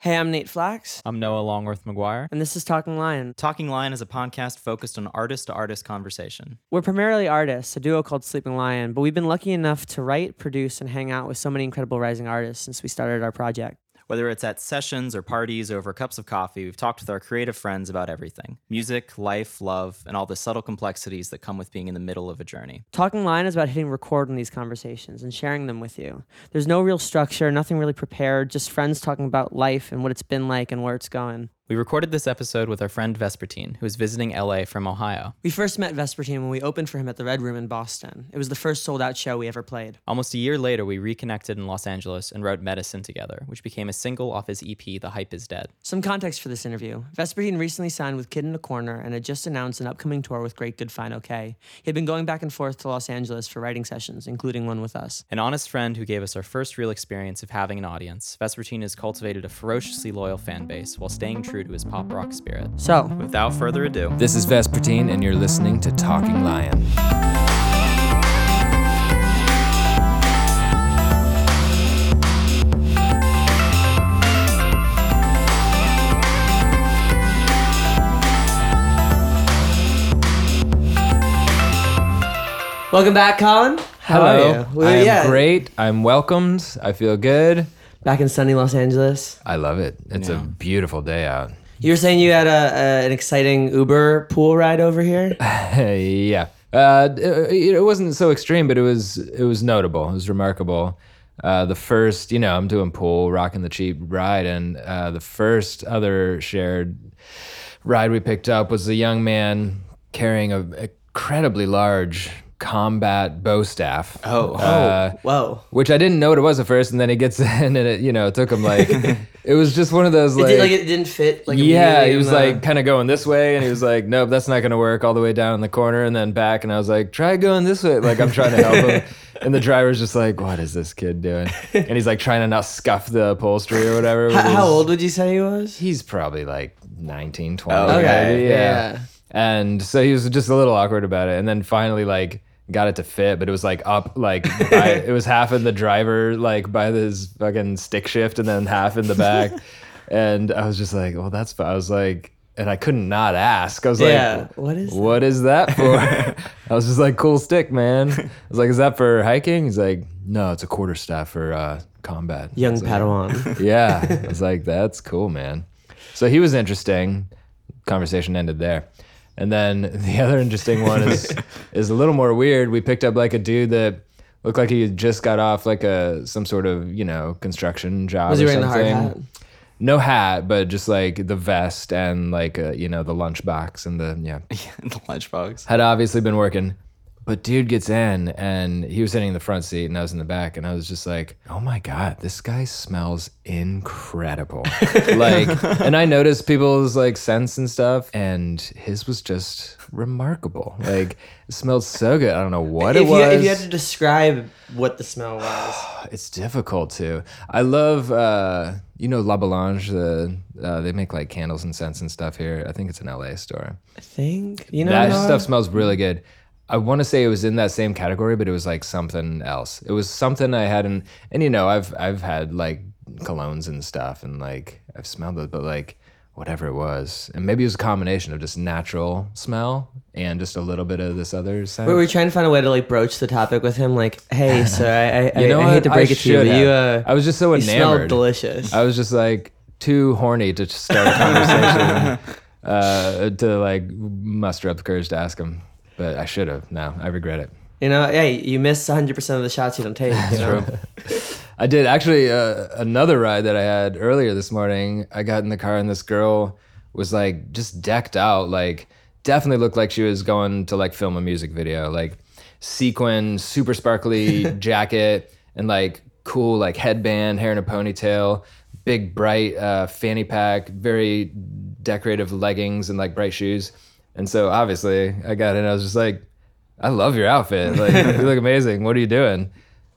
Hey, I'm Nate Flax, I'm Noah Longworth McGuire. and this is Talking Lion. Talking Lion is a podcast focused on artist to artist conversation. We're primarily artists, a duo called Sleeping Lion, but we've been lucky enough to write, produce, and hang out with so many incredible rising artists since we started our project. Whether it's at sessions or parties over cups of coffee, we've talked with our creative friends about everything music, life, love, and all the subtle complexities that come with being in the middle of a journey. Talking Lion is about hitting record on these conversations and sharing them with you. There's no real structure, nothing really prepared, just friends talking about life and what it's been like and where it's going. We recorded this episode with our friend Vesperteen, who is visiting LA from Ohio. We first met Vesperteen when we opened for him at the Red Room in Boston. It was the first sold out show we ever played. Almost a year later, we reconnected in Los Angeles and wrote Medicine together, which became a single off his EP, The Hype Is Dead. Some context for this interview. Vesperteen recently signed with KIDinaKORNER and had just announced an upcoming tour with Great Good Fine OK. He had been going back and forth to Los Angeles for writing sessions, including one with us. An honest friend who gave us our first real experience of having an audience, Vesperteen has cultivated a ferociously loyal fan base while staying true to his pop rock spirit. So, Without further ado, This is Vesperteen, and you're listening to Talking Lion. welcome back, Colin. How are you? We- I'm yeah, great. I'm welcomed. I feel good. Back in sunny Los Angeles. I love it. It's a beautiful day out. You were saying you had a, a an exciting Uber pool ride over here. yeah. Uh, it, it wasn't so extreme, but it was it was notable. It was remarkable. Uh, the first, you know, I'm doing pool, rocking the cheap ride, and uh, the first other shared ride we picked up was a young man carrying a incredibly large combat bow staff. Oh. Uh, Whoa! which I didn't know what it was at first, and then he gets in, and it, you know, it took him like, it was just one of those It like, did, like it didn't fit. Like yeah, immediately he was the- like kind of going this way, and he was like, nope, that's not gonna work, all the way down in the corner and then back, and I was like, try going this way, like I'm trying to help him, and the driver's just like, what is this kid doing? And he's like trying to not scuff the upholstery or whatever. with How, how old would you say he was? He's probably like 19, 20. Oh, Okay, maybe, yeah. And so he was just a little awkward about it. And then finally, like, got it to fit, but it was like up, like, by, it was half in the driver, like, by this fucking stick shift, and then half in the back. and I was just like, well, that's, fi-" I was like, and I couldn't not ask. I was Yeah. like, What is? what is that for? I was just like, cool stick, man. I was like, is that for hiking? He's like, no, it's a quarter staff for uh, combat. Young was like, Padawan. yeah. I was like, that's cool, man. So he was interesting. Conversation ended there. And then the other interesting one is is a little more weird. We picked up like a dude that looked like he just got off like a some sort of, you know, construction job Was he or wearing the hard something. hat? No hat, but just like the vest and like uh, you know, the lunchbox and the yeah the lunchbox. had obviously been working. But dude gets in and he was sitting in the front seat and I was in the back and I was just like, oh my God, this guy smells incredible. like, and I noticed people's like scents and stuff and his was just remarkable. Like, it smelled so good. I don't know what if it you was. if you had to describe what the smell was, it's difficult to. I love, uh, you know, La Belange. The uh, they make like candles and scents and stuff here. I think it's an LA store. I think you know that stuff smells really good. I want to say it was in that same category, but it was like something else. It was something I hadn't, and you know, I've I've had like colognes and stuff, and like I've smelled it, but like whatever it was, and maybe it was a combination of just natural smell and just a little bit of this other scent. We were trying to find a way to like broach the topic with him, like, "Hey, sir, I, I, You know I, I hate to I break it to you, but you, uh, I was just so enamored. delicious." I was just like too horny to start a conversation, uh, to like muster up the courage to ask him. But I should have. Now I regret it. you know, hey, you miss 100 percent of the shots you don't take. You know? I did actually uh, another ride that I had earlier this morning. I got in the car and this girl was like just decked out, like definitely looked like she was going to like film a music video, like sequin, super sparkly jacket, and like cool like headband, hair in a ponytail, big bright uh, fanny pack, very decorative leggings and like bright shoes. And so obviously I got in. I was just like, I love your outfit. Like you look amazing. What are you doing?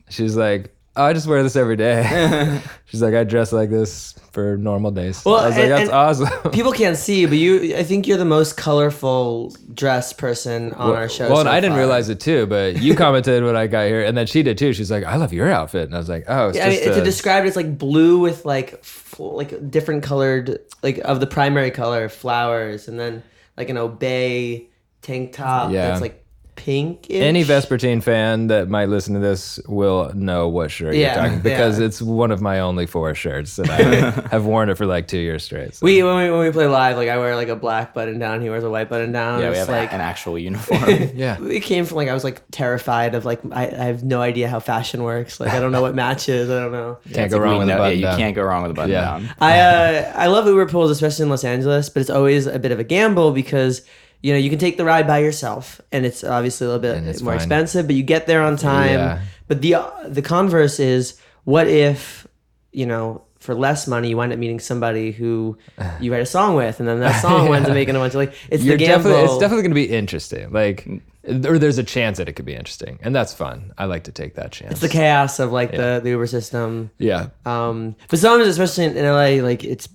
She's like, oh, I just wear this every day. She's like, I dress like this for normal days. Well, I was like, and- that's awesome. People can't see, but you, I think you're the most colorful dressed person on our show. Well, and so I didn't realize it too, but you commented when I got here, and then she did too. She's like, "I love your outfit," and I was like, "Oh, it's Yeah, I mean, just to a- describe it, it's like blue with like full, like different colored like of the primary color flowers, and then like an obey tank top Yeah. that's like pink. Any Vesperteen fan that might listen to this will know what shirt Yeah, you're talking because yeah. it's one of my only four shirts that I have worn it for like two years straight. so. We when we when we play live, like I wear like a black button down. He wears a white button down. Yeah, we it's have like an actual uniform. yeah, it came from like I was like terrified of like I, I have no idea how fashion works. Like I don't know what matches. I don't know. can't It's go wrong with a button Yeah, you can't go wrong with a button Yeah. down. I uh, I love Uber pools, especially in Los Angeles, but it's always a bit of a gamble because you know you can take the ride by yourself, and it's obviously a little bit more fine. expensive, but you get there on time. Yeah. But the the converse is, what if you know for less money you wind up meeting somebody who you write a song with, and then that song winds up making a bunch of like it's You're the gamble. definitely it's definitely going to be interesting. Like, or there's a chance that it could be interesting, and that's fun. I like to take that chance. it's the chaos of like the, the Uber system. yeah, Um, but sometimes, especially in LA, like it's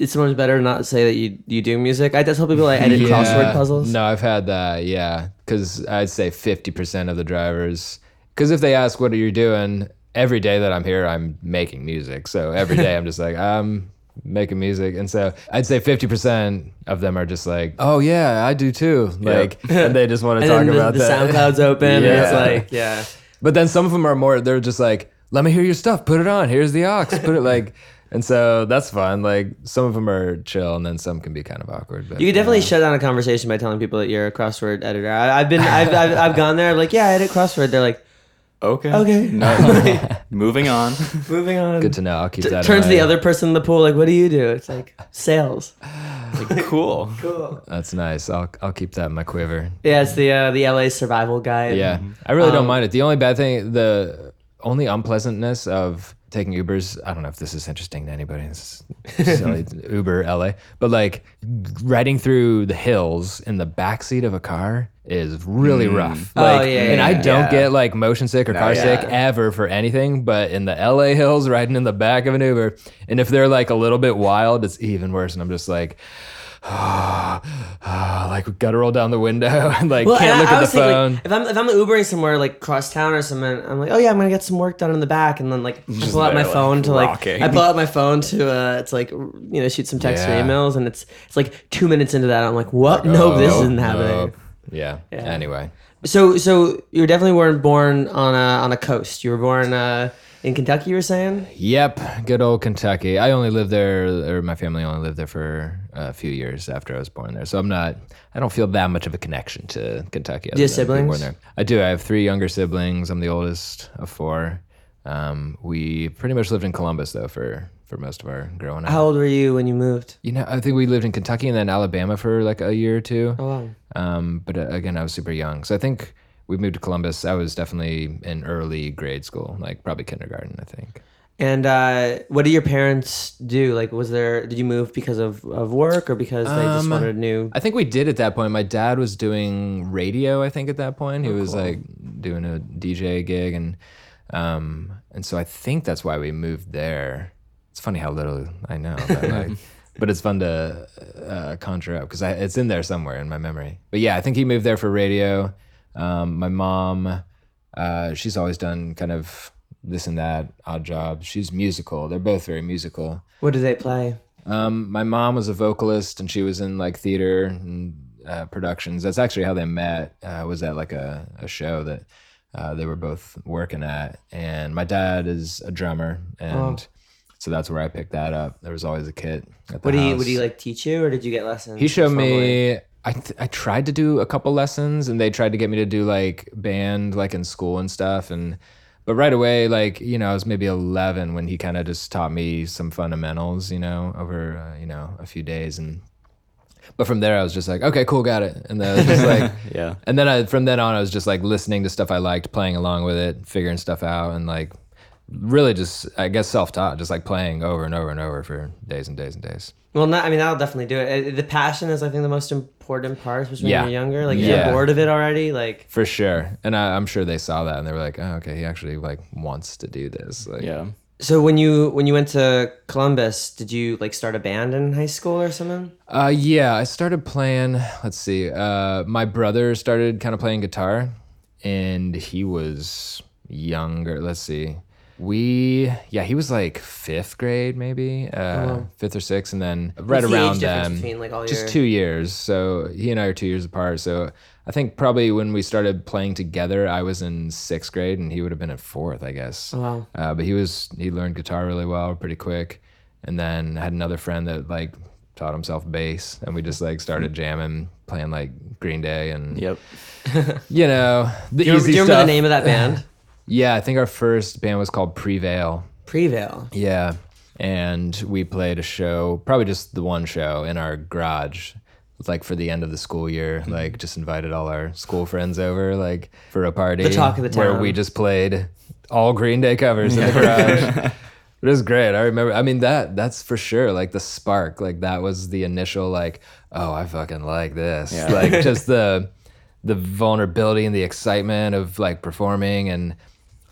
it's sometimes better not to say that you you do music. I just tell people I edit crossword puzzles. No, I've had that. Yeah, because I'd say fifty percent of the drivers. Because if they ask what are you doing, every day that I'm here, I'm making music. So every day I'm just like I'm making music, and so I'd say fifty percent of them are just like, oh yeah, I do too. Like, and they just want to talk the, about the that. SoundCloud's open, and it's Yeah. like, yeah. But then some of them are more. They're just like, let me hear your stuff. Put it on. Here's the ox. Put it like. And so that's fun. Like some of them are chill, and then some can be kind of awkward. But You could definitely shut down a conversation by telling people that you're a crossword editor. I, I've been, I've, I've, I've gone there. I'm like, yeah, I edit crossword. They're like, Okay. okay, No. Moving on. moving on. good to know. I'll keep that. in Turn to the mind. other person in the pool. Like, what do you do? It's like sales. Like, cool. Cool. That's nice. I'll I'll keep that in my quiver. Yeah, it's the uh, the LA survival guide. Yeah, I really don't Um, mind it. The only bad thing, the only unpleasantness of taking Ubers. I don't know if this is interesting to anybody. Is silly, Uber LA, but like riding through the hills in the backseat of a car is really mm. rough. Oh, Like, yeah, and I don't yeah. get like motion sick or car yeah. sick ever for anything, but in the LA hills, riding in the back of an Uber, and if they're like a little bit wild, it's even worse. And I'm just like. like roll down the window and like Well, can't and look I, I at the thinking, phone. like, if I'm if I'm Ubering somewhere like cross town or something, I'm like, oh yeah, I'm gonna get some work done in the back, and then like I pull out my like, phone to like rocking. I pull out my phone to uh, it's like you know shoot some text Yeah. or emails, and it's it's like two minutes into that, I'm like, what? no, this Oh, isn't happening. nope. Yeah. Yeah. Anyway. So so you definitely weren't born on a on a coast. You were born uh, in Kentucky. You were saying. Yep. Good old Kentucky. I only lived there, or my family only lived there for a few years after I was born there. So I'm not. I don't feel that much of a connection to Kentucky. Do you have other born siblings? there. I do. I have three younger siblings. I'm the oldest of four. Um, we pretty much lived in Columbus though for for most of our growing up. How old were you when you moved? You know, I think we lived in Kentucky and then Alabama for like a year or two. Oh wow. Um, but uh, again, I was super young. So I think we moved to Columbus. I was definitely in early grade school, like probably kindergarten, I think. And uh, what did your parents do? Like, was there? Did you move because of, of work or because they just Um, wanted a new? I think we did at that point. My dad was doing radio, I think, at that point. He was cool. like doing a DJ gig and um and so I think that's why we moved there. It's funny how little I know, but like but it's fun to uh, conjure up because it's in there somewhere in my memory. But yeah, I think he moved there for radio. Um, my mom, uh, she's always done kind of this and that, odd jobs. She's musical. They're both very musical. What do they play? Um, my mom was a vocalist and she was in like theater and uh, productions. That's actually how they met. Uh, was at like a, a show that uh, they were both working at. And my dad is a drummer, and so that's where I picked that up. There was always a kit. At the Would he house. would he like teach you or did you get lessons? He showed me. I th- I tried to do a couple lessons, and they tried to get me to do like band, like in school and stuff. And but right away, like you know, I was maybe eleven when he kind of just taught me some fundamentals, you know, over uh, you know a few days. And but from there, I was just like, okay, cool, got it. And then I was just like, Yeah. and then I from then on, I was just like listening to stuff I liked, playing along with it, figuring stuff out, and like really just I guess self taught, just like playing over and over and over for days and days and days. Well, not, I mean, that'll definitely do it. Uh, The passion is, I think, the most important part, especially Yeah. when you're younger. Like, Yeah. you're bored of it already, like, For sure, and I, I'm sure they saw that and they were like, "Oh, okay, he actually like wants to do this." Like, Yeah. so when you when you went to Columbus, did you like start a band in high school or something? Uh, yeah, I started playing. Let's see. Uh, my brother started kind of playing guitar, and he was younger. Let's see. We yeah, he was like fifth grade maybe, uh, fifth or sixth, and then right What's the around difference then, between, like, just your- two years. So he and I are two years apart. So I think probably when we started playing together, I was in sixth grade, and he would have been at fourth, I guess. Oh, wow. Uh, but he was he learned guitar really well, pretty quick, and then I had another friend that like taught himself bass, and we just like started jamming, playing like Green Day and Yep. you know the Do you, remember, easy do you remember stuff. the name of that band? Yeah, I think our first band was called Prevail. Prevail. Yeah, and we played a show, probably just the one show in our garage. Like for the end of the school year, Mm-hmm. like just invited all our school friends over, like for a party. The talk of the town. where we just played all Green Day covers in the garage. It was great. I remember. I mean that that's for sure. Like the spark. Like that was the initial. Like oh, I fucking like this. Yeah. Like just the the vulnerability and the excitement of like performing and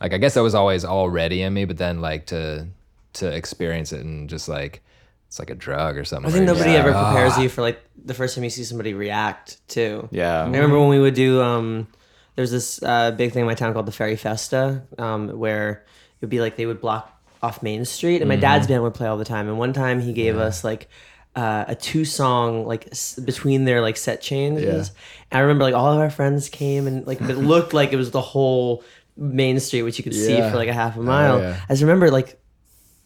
like I guess that was always already in me. But then like to to experience it and just like it's like a drug or something. I think nobody just ever like, prepares "Ah." you for like the first time you see somebody react too. Yeah. I remember when we would do um there's this uh, big thing in my town called the Ferry Festa, um, where it would be like they would block off Main Street and my dad's band would play all the time. And one time he gave us like uh, a two song like s- between their like set changes. Yeah. And I remember like all of our friends came and like it looked like it was the whole Main Street, which you could see Yeah. for like a half a mile. yeah. I just remember like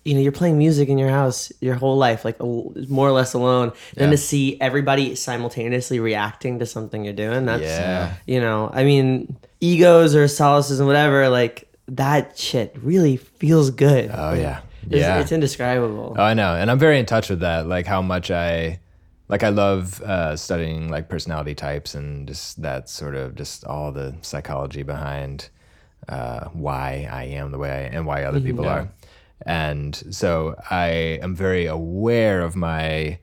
you know, you're playing music in your house your whole life, like more or less alone. And then Yeah. to see everybody simultaneously reacting to something you're doing, that's, Yeah. you know, I mean, egos or solaces and whatever, like that shit really feels good. Oh yeah. It's, Yeah. it's indescribable. Oh, I know, and I'm very in touch with that. Like how much I, like I love uh, studying like personality types and just that sort of just all the psychology behind uh, why I am the way I and why other people are. And so I am very aware of my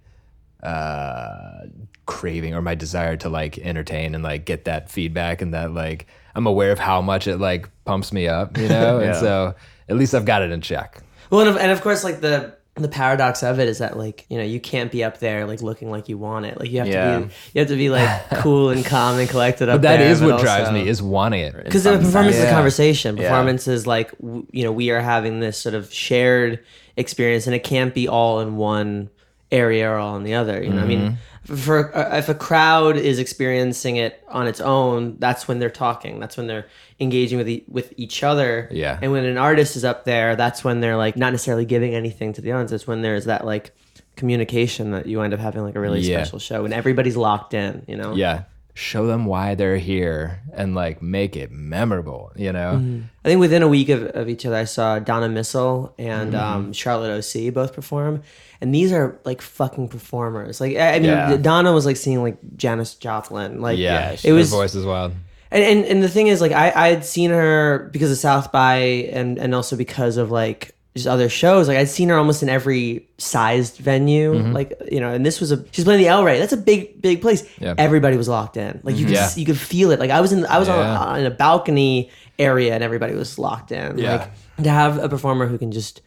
uh, craving or my desire to like entertain and like get that feedback and that like I'm aware of how much it like pumps me up, you know. And so at least I've got it in check. Well, and of, and of course, like the the paradox of it is that like you know you can't be up there like looking like you want it. Like you have Yeah. to be you have to be like cool and calm and collected up But that there. is what drives me is wanting it. because the performance is a Yeah. conversation. Yeah. Performance is like w- you know we are having this sort of shared experience, and it can't be all in one area or all in the other. You know, I mean, Mm-hmm. for if a crowd is experiencing it on its own, that's when they're talking. That's when they're engaging with e- with each other. Yeah. And when an artist is up there, that's when they're like not necessarily giving anything to the audience. It's when there's that like communication that you end up having like a really Yeah. special show and everybody's locked in. You know. Yeah. Show them why they're here and like make it memorable, you know? Mm-hmm. I think within a week of, of each other, I saw Donna Missal and Mm-hmm. um, Charlotte O.C. both perform, and these are like fucking performers. Like I, I mean, Yeah. Donna was like seeing like Janis Joplin. Like Yeah. it was. Her voice is wild. And, and and the thing is, like I I had seen her because of South by and and also because of like just other shows. Like I'd seen her almost in every sized venue. Mm-hmm. Like you know, and this was a she's playing the El Rey. That's a big big place. Yeah. Everybody was locked in. Like you could Yeah. you could feel it. Like I was in I was Yeah. on, on a balcony area and everybody was locked in. Like to have a performer who can just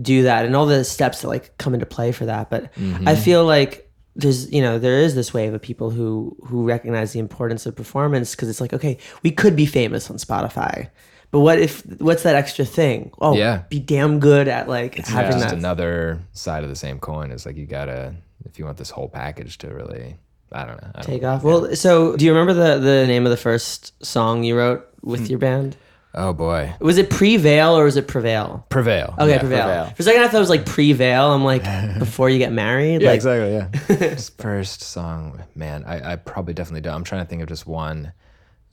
do that and all the steps that like come into play for that. But Mm-hmm. I feel like there's you know there is this wave of people who who recognize the importance of performance because it's like okay we could be famous on Spotify, but what if what's that extra thing? Oh Yeah. be damn good at like having Just that. another side of the same coin is like you gotta if you want this whole package to really I don't know. I don't Take off. Well, so do you remember the the name of the first song you wrote with your band? Oh boy. Was it Prevail or was it Prevail? Prevail. Okay, yeah. Prevail. Prevail. For a second, I thought it was like Prevail. I'm like, before you get married. Yeah, like, exactly. Yeah. First song, man. I, I probably definitely don't. I'm trying to think of just one.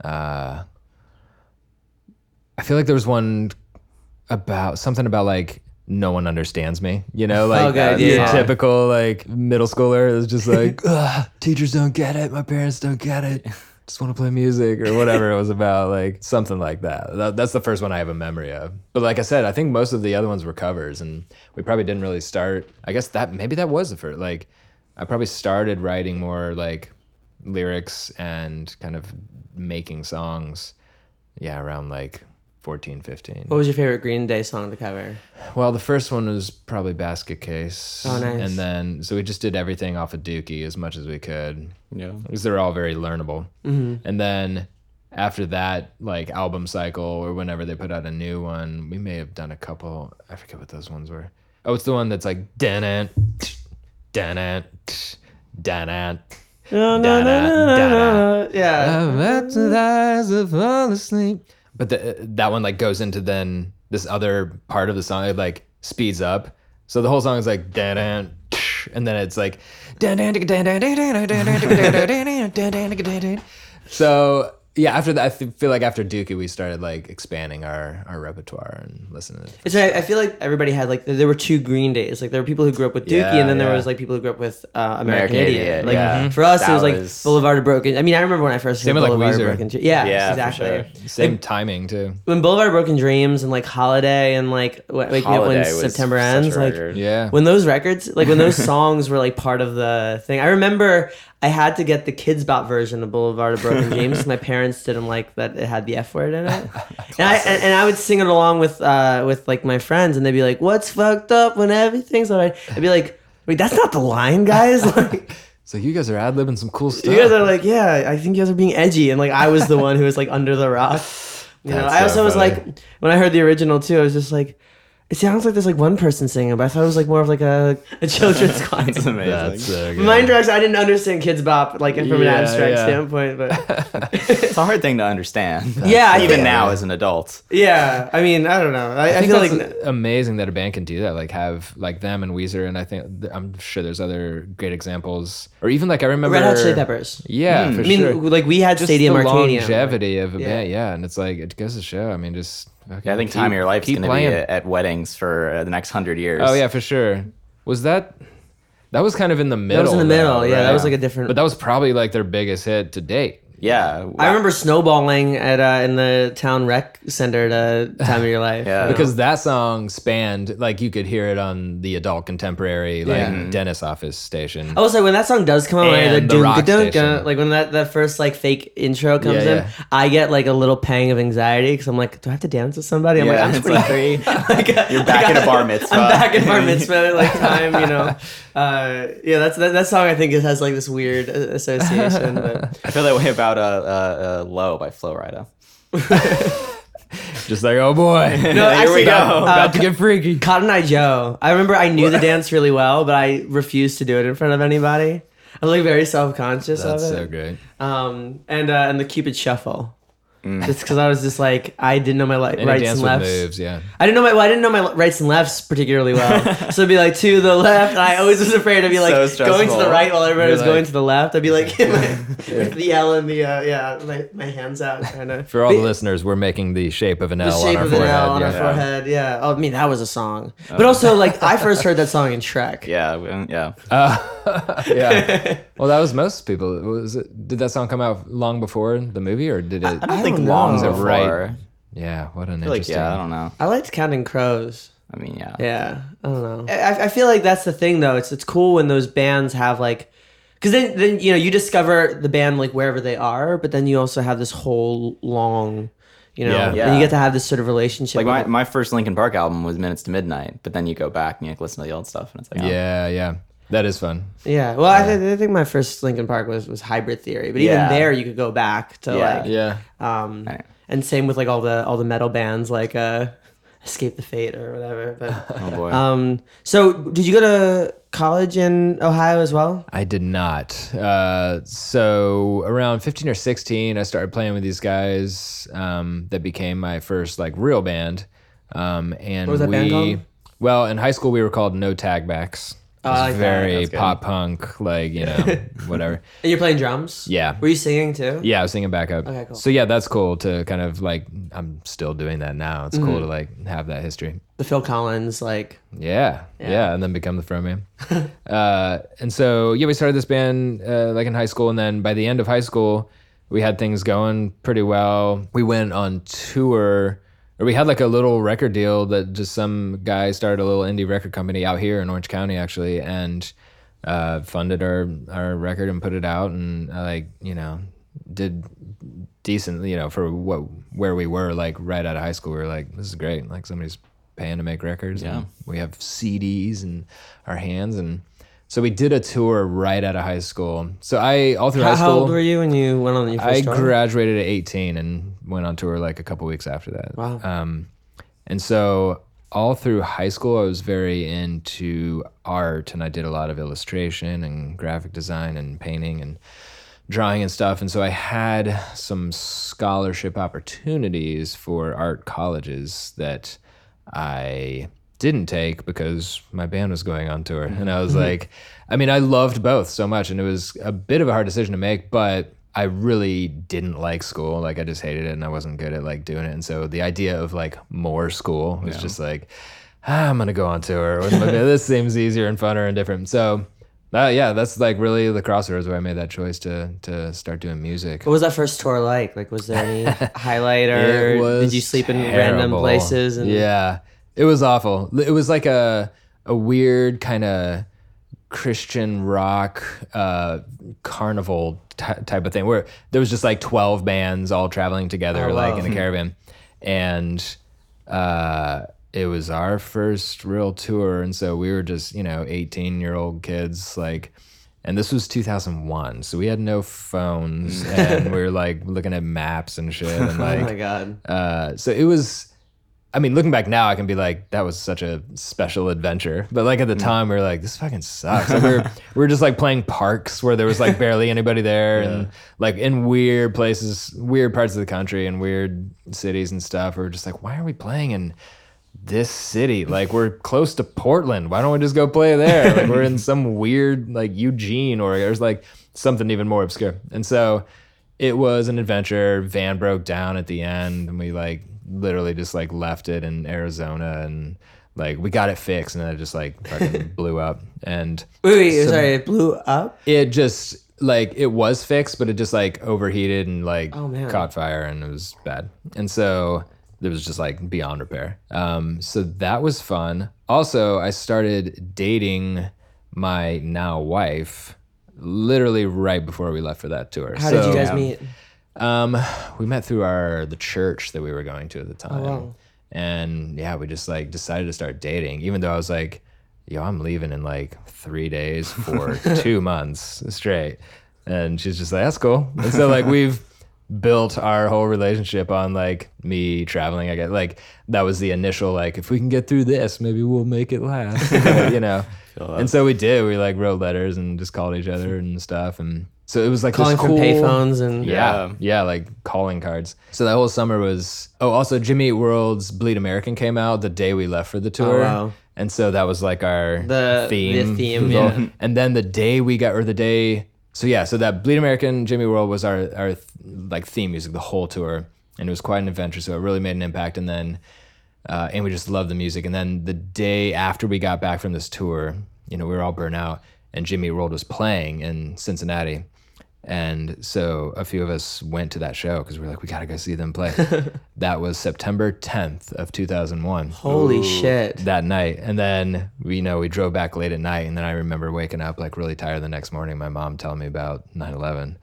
Uh, I feel like there was one about something about like no one understands me. You know, like Okay, uh, yeah, your typical like middle schooler is just like, teachers don't get it, my parents don't get it. just want to play music or whatever it was about, like something like that. that. That's the first one I have a memory of. But like I said, I think most of the other ones were covers, and we probably didn't really start. I guess that maybe that was the first. Like, I probably started writing more like lyrics and kind of making songs. Yeah, around like 14, 15. What was your favorite Green Day song to cover? Well, the first one was probably Basket Case. Oh, nice. And then, so we just did everything off of Dookie as much as we could Yeah. because they're all very learnable. Mm-hmm. And then after that, like album cycle or whenever they put out a new one, we may have done a couple. I forget what those ones were. Oh, it's the one that's like dan dan dan No, no, no, no, no, Yeah. fall asleep. But the, that one like goes into then this other part of the song. It like speeds up. So the whole song is like dan dan, and then it's like dan dan. So yeah, after that, I th- feel like after Dookie, we started like expanding our our repertoire and listening. To It's right. I feel like everybody had like there were two Green Days. Like there were people who grew up with Dookie, Yeah, and then there was like people who grew up with uh, American, American Idiot. Idiot, Like yeah. for us, it was like was- Boulevard of Broken. I mean, I remember when I first Same heard with, like, Boulevard of Broken. Dreams. Yeah, Yeah, exactly. sure. Same timing too. When Boulevard of Broken Dreams and like Holiday and like Wake Me Up When September Ends, like. Yeah. when those records like when those songs were like part of the thing i remember i had to get the Kidz Bop version of boulevard of broken dreams. My parents didn't like that it had the f word in it. And i and, and i would sing it along with uh with like my friends and they'd be like what's fucked up when everything's alright? I'd be like wait that's not the line guys. Like So you guys are ad libbing some cool stuff. you guys are like yeah i think you guys are being edgy and like i was the one who was like under the rock. You know That's i so also was like when i heard the original too i was just like it sounds like there's like one person singing, but I thought it was like more of like a, a children's choir. It's amazing. That's so good. Mind Drugs, I didn't understand Kidz Bop like from an abstract yeah. standpoint, but it's a hard thing to understand. Yeah, I even think- now as an adult. yeah, I mean, I don't know. I, I I, think feel that's like amazing that a band can do that. Like have like them and Weezer, and I think I'm sure there's other great examples. Or even like I remember Red Hot Chili Peppers. Yeah, hmm. for I mean, sure. like we had Just Stadium the Arcadium. longevity of a Yeah. band, yeah, and it's like it goes to show. I mean, just Yeah, I think time of your life is going to be at, at weddings for uh, the next hundred years. Oh yeah, for sure. Was that? That was kind of in the middle. That was in the middle, though, yeah, that was like a different- But that was probably like their biggest hit to date. Yeah. I remember snowballing at uh, in the town rec center at a Time of Your Life. Yeah. because that song spanned like you could hear it on the adult contemporary like Yeah. dentist office station. Also, when that song does come on, right, And the the rock dun- dun- station. like when that, that first like fake intro comes Yeah, in, yeah. I get like a little pang of anxiety because I'm like, do I have to dance with somebody? I'm Yeah, like, I'm it's like- 23. like, You're back in a bar mitzvah. I'm back at bar mitzvah like time, you know. Uh, yeah, that's that, that song. I think it has like this weird association. But I feel that way about uh, uh, uh, "Low" by Flo Rida. Just like oh boy, no, Here actually, we go. uh, about to get freaky. Cotton Eye Joe. I remember I knew the dance really well, but I refused to do it in front of anybody. I'm like very self conscious of it. That's it. so great. Um, and uh, and the Cupid Shuffle. Just because I was just like I didn't know my li- Any rights dance and with lefts. moves, yeah. I didn't know my well, I didn't know my rights and lefts particularly well. so it'd be like to the left, and I always was afraid I'd be like So going to the right while everybody You're was going like- to the left. I'd be like my, the L and the uh, yeah, my, my hands out kind of. For all the listeners, we're making the shape of an the L shape on our of an forehead. L on yeah. our forehead, yeah. Oh, I mean that was a song, but also like I first heard that song in Shrek. Yeah, we- yeah. yeah. Well, that was most people. Was it? Did that song come out long before the movie, or did it? I don't think don't long know. before. Right. yeah. What an I feel like interesting. yeah, I don't know. I liked Counting Crows. I mean, yeah. Yeah, I don't know. I, I feel like that's the thing though. It's it's cool when those bands have like, because then then you know you discover the band like wherever they are, but then you also have this whole long, you know, Yeah. and you get to have this sort of relationship. Like my, my first Linkin Park album was Minutes to Midnight, but then you go back and you like listen to the old stuff, and it's like, oh. Yeah, yeah. That is fun. yeah. Well, I, th- I think my first Linkin Park was was Hybrid Theory, but even Yeah. there you could go back to Yeah. like, Yeah. um, Right. and same with like all the all the metal bands like uh, Escape the Fate or whatever. But oh boy. um, so did you go to college in Ohio as well? I did not. Uh, so around 15 or 16, I started playing with these guys um, that became my first like real band. Um, and What was that we, band called? Well, in high school we were called No Tagbacks. I like very pop punk, like you know, whatever. And you're playing drums? Yeah. Were you singing too? Yeah, I was singing backup. Okay, cool. So yeah, that's cool to kind of like. I'm still doing that now. It's Mm-hmm. cool to like have that history. The Phil Collins, like, Yeah, Yeah. yeah, and then become the frontman. uh, and so yeah, we started this band uh, like in high school, and then by the end of high school, we had things going pretty well. We went on tour, or we had like a little record deal that just some guy started a little indie record company out here in Orange County, actually, and uh, funded our our record and put it out, and uh, like you know did decent, you know, for what where we were like right out of high school. We were like, this is great. Like somebody's paying to make records. Yeah. And we have CDs in our hands and so we did a tour right out of high school. So I all through How, high school how old were you when you went on your first I tour? graduated at 18 and went on tour like a couple weeks after that. Wow. Um, and so all through high school, I was very into art and I did a lot of illustration and graphic design and painting and drawing and stuff. And so I had some scholarship opportunities for art colleges that I didn't take because my band was going on tour. And I was like, I mean, I loved both so much. And it was a bit of a hard decision to make, but I really didn't like school. Like I just hated it and I wasn't good at like doing it. And so the idea of like more school was just like, ah, I'm gonna go on tour. with my band. this seems easier and funner and different. So uh, yeah, that's like really the crossroads where I made that choice to to start doing music. What was that first tour like? Like, was there any highlight or did you sleep in random places? And yeah, it was awful. It was like a a weird kind of Christian rock uh, carnival ty- type of thing where there was just like twelve bands all traveling together, Oh, like wow. in a caravan, and uh, it was our first real tour, and so we were just you know eighteen year old kids like. And this was 2001, so we had no phones, and we were like looking at maps and shit, and like, oh my god. uh, so it was. I mean, looking back now, I can be like, that was such a special adventure. But like at the mm. time, we were like, this fucking sucks. Like, we, were, we were just like playing parks where there was like barely anybody there, and like in weird places, weird parts of the country, and weird cities and stuff. We were just like, why are we playing in this city? Like we're close to Portland. Why don't we just go play there? Like we're in some weird like Eugene or there's like something even more obscure. And so it was an adventure. Van broke down at the end, and we like literally just like left it in Arizona, and like we got it fixed, and then it just like fucking blew up, and Wait, wait, some- sorry, it blew up. it just like it was fixed, but it just like overheated and like Oh, man. caught fire, and it was bad, and so it was just like beyond repair. Um, so that was fun. Also, I started dating my now wife literally right before we left for that tour. How did you So- guys meet? Um, we met through our the church that we were going to at the time, wow. and yeah, we just like decided to start dating. Even though I was like, "Yo, I'm leaving in like three days for two months straight," and she's just like, "That's cool." And so like we've built our whole relationship on like me traveling. I guess like that was the initial like, if we can get through this, maybe we'll make it last, you know. And so we did. We like wrote letters and just called each other and stuff, and so it was like this Calling from payphones and yeah, yeah, like calling cards. So that whole summer was. Oh, also Jimmy Eat World's Bleed American came out the day we left for the tour, Oh, wow. and so that was like our The- theme. the theme, yeah. And then the day we got, or the day. So yeah, so that Bleed American Jimmy World was our our like theme music the whole tour, and it was quite an adventure. So it really made an impact. And then, uh, and we just loved the music. And then the day after we got back from this tour, you know, we were all burnt out, and Jimmy World was playing in Cincinnati. And so a few of us went to that show because we are like, we gotta go see them play. that was September 10th of 2001. Holy shit. That night, and then we, you know, we drove back late at night, and then I remember waking up like really tired the next morning. My mom telling me about 9/11,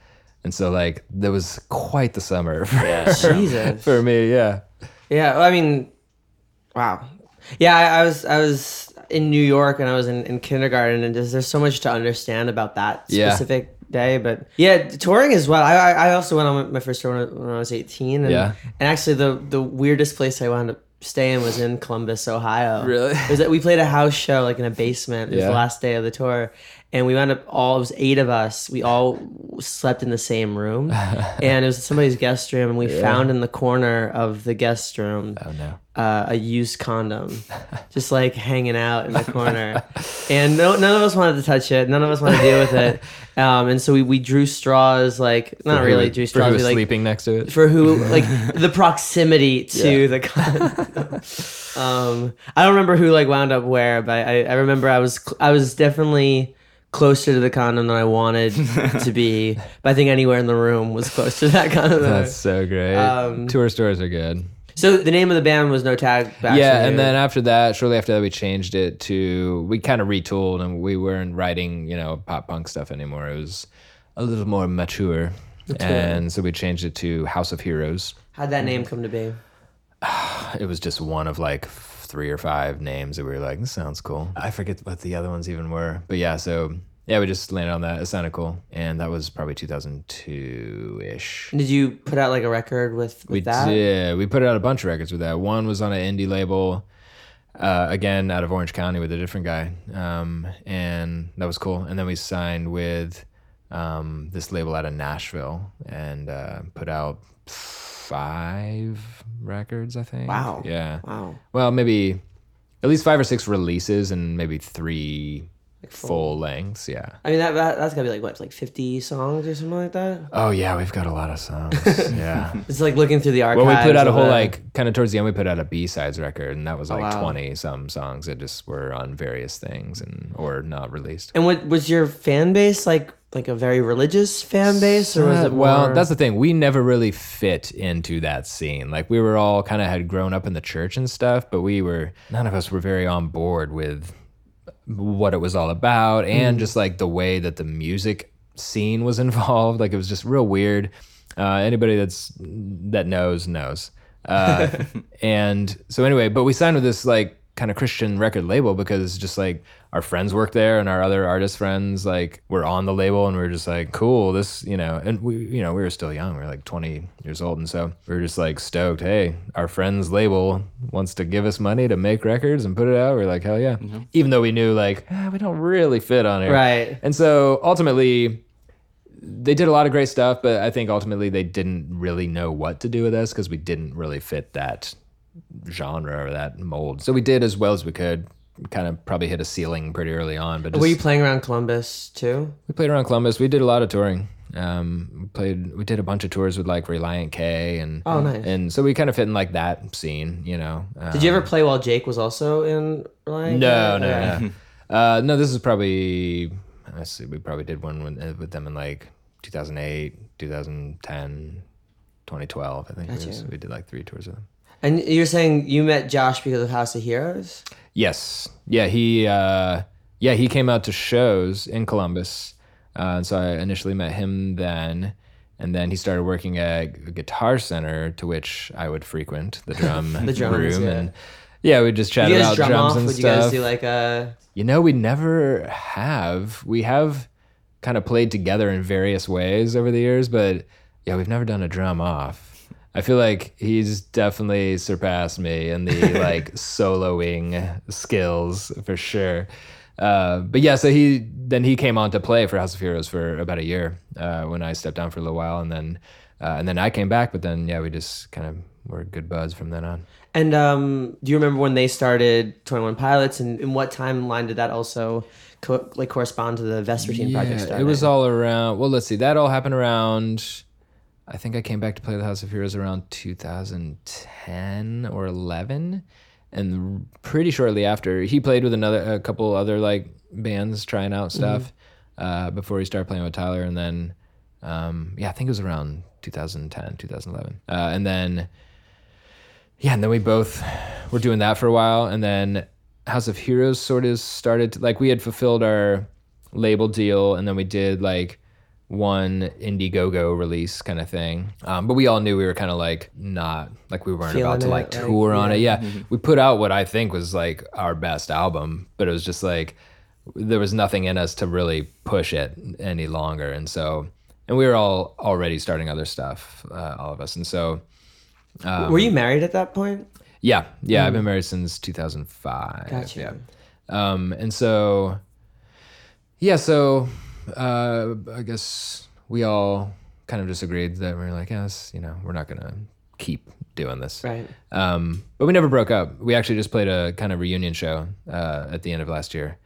and so like that was quite the summer for, Jesus. for me. Yeah, Yeah, well, I mean, wow. Yeah, I, I was I was in New York and I was in, in kindergarten and just, there's so much to understand about that Yeah. Day. But yeah, touring as well. I I, also went on my first tour when I, was 18. And, Yeah. And actually, the the weirdest place I wound up staying was in Columbus, Ohio. Really? It was that we played a house show like in a basement. It was Yeah. the last day of the tour. And we wound up all, it was eight of us. We all slept in the same room. and it was somebody's guest room. And we found in the corner of the guest room oh no, uh, a used condom, just like hanging out in the corner, and no, none of us wanted to touch it. None of us wanted to deal with it, um, and so we, we drew straws, like not For who- really drew for straws, who was like sleeping next to it. for who like the proximity to the condom. um, I don't remember who like wound up where, but I, I remember I was I was definitely closer to the condom than I wanted to be. But I think anywhere in the room was close to that condom. That's so great. Um, Tour stories are good. so the name of the band was No Tag. Back yeah, and then after that, shortly after that, we changed it to we kind of retooled, and we weren't writing you know pop punk stuff anymore. It was a little more mature, and so we changed it to House of Heroes. how'd that name come to be? It was just one of like three or five names that we were like, this sounds cool. I forget what the other ones even were, but yeah, so yeah, we just landed on that. It sounded cool, and that was probably 2002 ish. Did you put out like a record with, with We that? did. We put out a bunch of records with that. One was on an indie label, uh, again out of Orange County with a different guy, um, and that was cool. And then we signed with um, this label out of Nashville and uh, put out five records, I think. Wow. Yeah. Wow. Well, maybe at least five or six releases and maybe three full lengths. Yeah. I mean that, that that's gotta be like what, like fifty songs or something like that. Oh yeah, we've got a lot of songs. yeah. It's like looking through the archives. Well, we put out a whole like kind of towards the end. We put out a B sides record, and that was oh, like wow. twenty some songs that just were on various things and or not released. And what was your fan base like? Like a very religious fan base, or was it more... well, that's the thing. We never really fit into that scene. Like we were all kind of had grown up in the church and stuff, but we were none of us were very on board with what it was all about and just like the way that the music scene was involved. Like it was just real weird. Uh, anybody that's that knows knows. Uh, and so anyway, but we signed with this like kind of Christian record label because just like our friends worked there and our other artist friends like were on the label and we were just like cool this you know and we you know we were still young we were like 20 years old and so we were just like stoked hey our friend's label wants to give us money to make records and put it out we are like hell yeah even though we knew like ah, we don't really fit on it Right. and so ultimately they did a lot of great stuff, but I think ultimately they didn't really know what to do with us because we didn't really fit that genre or that mold. So we did as well as we could. Kind of probably hit a ceiling pretty early on, but Were you playing around Columbus too? we played around Columbus. We did a lot of touring. Um, we played. We did a bunch of tours with like Relient K and Oh, nice. and so we kind of fit in like that scene, you know. Did you ever play while Jake was also in Reliant? No, no, Okay. no. Uh, no, this is probably. Let's see. We probably did one with, with them in like 2008, 2010, 2012. I think it was, we did like three tours with them. And you're saying you met Josh because of House of Heroes? Yes. Yeah. He. Uh, yeah. He came out to shows in Columbus, uh, and so I initially met him then. And then he started working at Guitar Center, to which I would frequent the drum The drums, room, yeah. and yeah, we just chat about drum drums off? and Would you guys do like a? You know, we never have. We have kind of played together in various ways over the years, but yeah, we've never done a drum off. I feel like he's definitely surpassed me in the like soloing skills for sure. Uh, but yeah, so he then he came on to play for House of Heroes for about a year uh, when I stepped down for a little while, and then uh, and then I came back. But then yeah, we just kind of were good buds from then on. And um, do you remember when they started Twenty One Pilots, and in what timeline did that also co- like correspond to the Vesperteen project? Yeah, Starting? it was all around. Well, let's see. That all happened around. I think I came back to play the House of Heroes around 2010 or 11, and pretty shortly after he played with another a couple other like bands trying out stuff uh, before he started playing with Tyler, and then um, yeah, I think it was around 2010, 2011, uh, and then yeah, and then we both were doing that for a while, and then House of Heroes sort of started to, like we had fulfilled our label deal, and then we did like one Indiegogo release kind of thing. Um, but we all knew we were kind of like not like we weren't Feeling about to it, like like, tour on it. yeah. Yeah, we put out what I think was like our best album, but it was just like there was nothing in us to really push it any longer, and so and we were all already starting other stuff, uh, all of us, and so. Um, were you married at that point? Yeah, yeah, I've been married since 2005. Gotcha. Yeah. Um, and so, yeah, so uh, I guess we all kind of just agreed that we are like, yes, you know, we're not gonna keep doing this. Right. Um, but we never broke up. We actually just played a kind of reunion show uh, at the end of last year.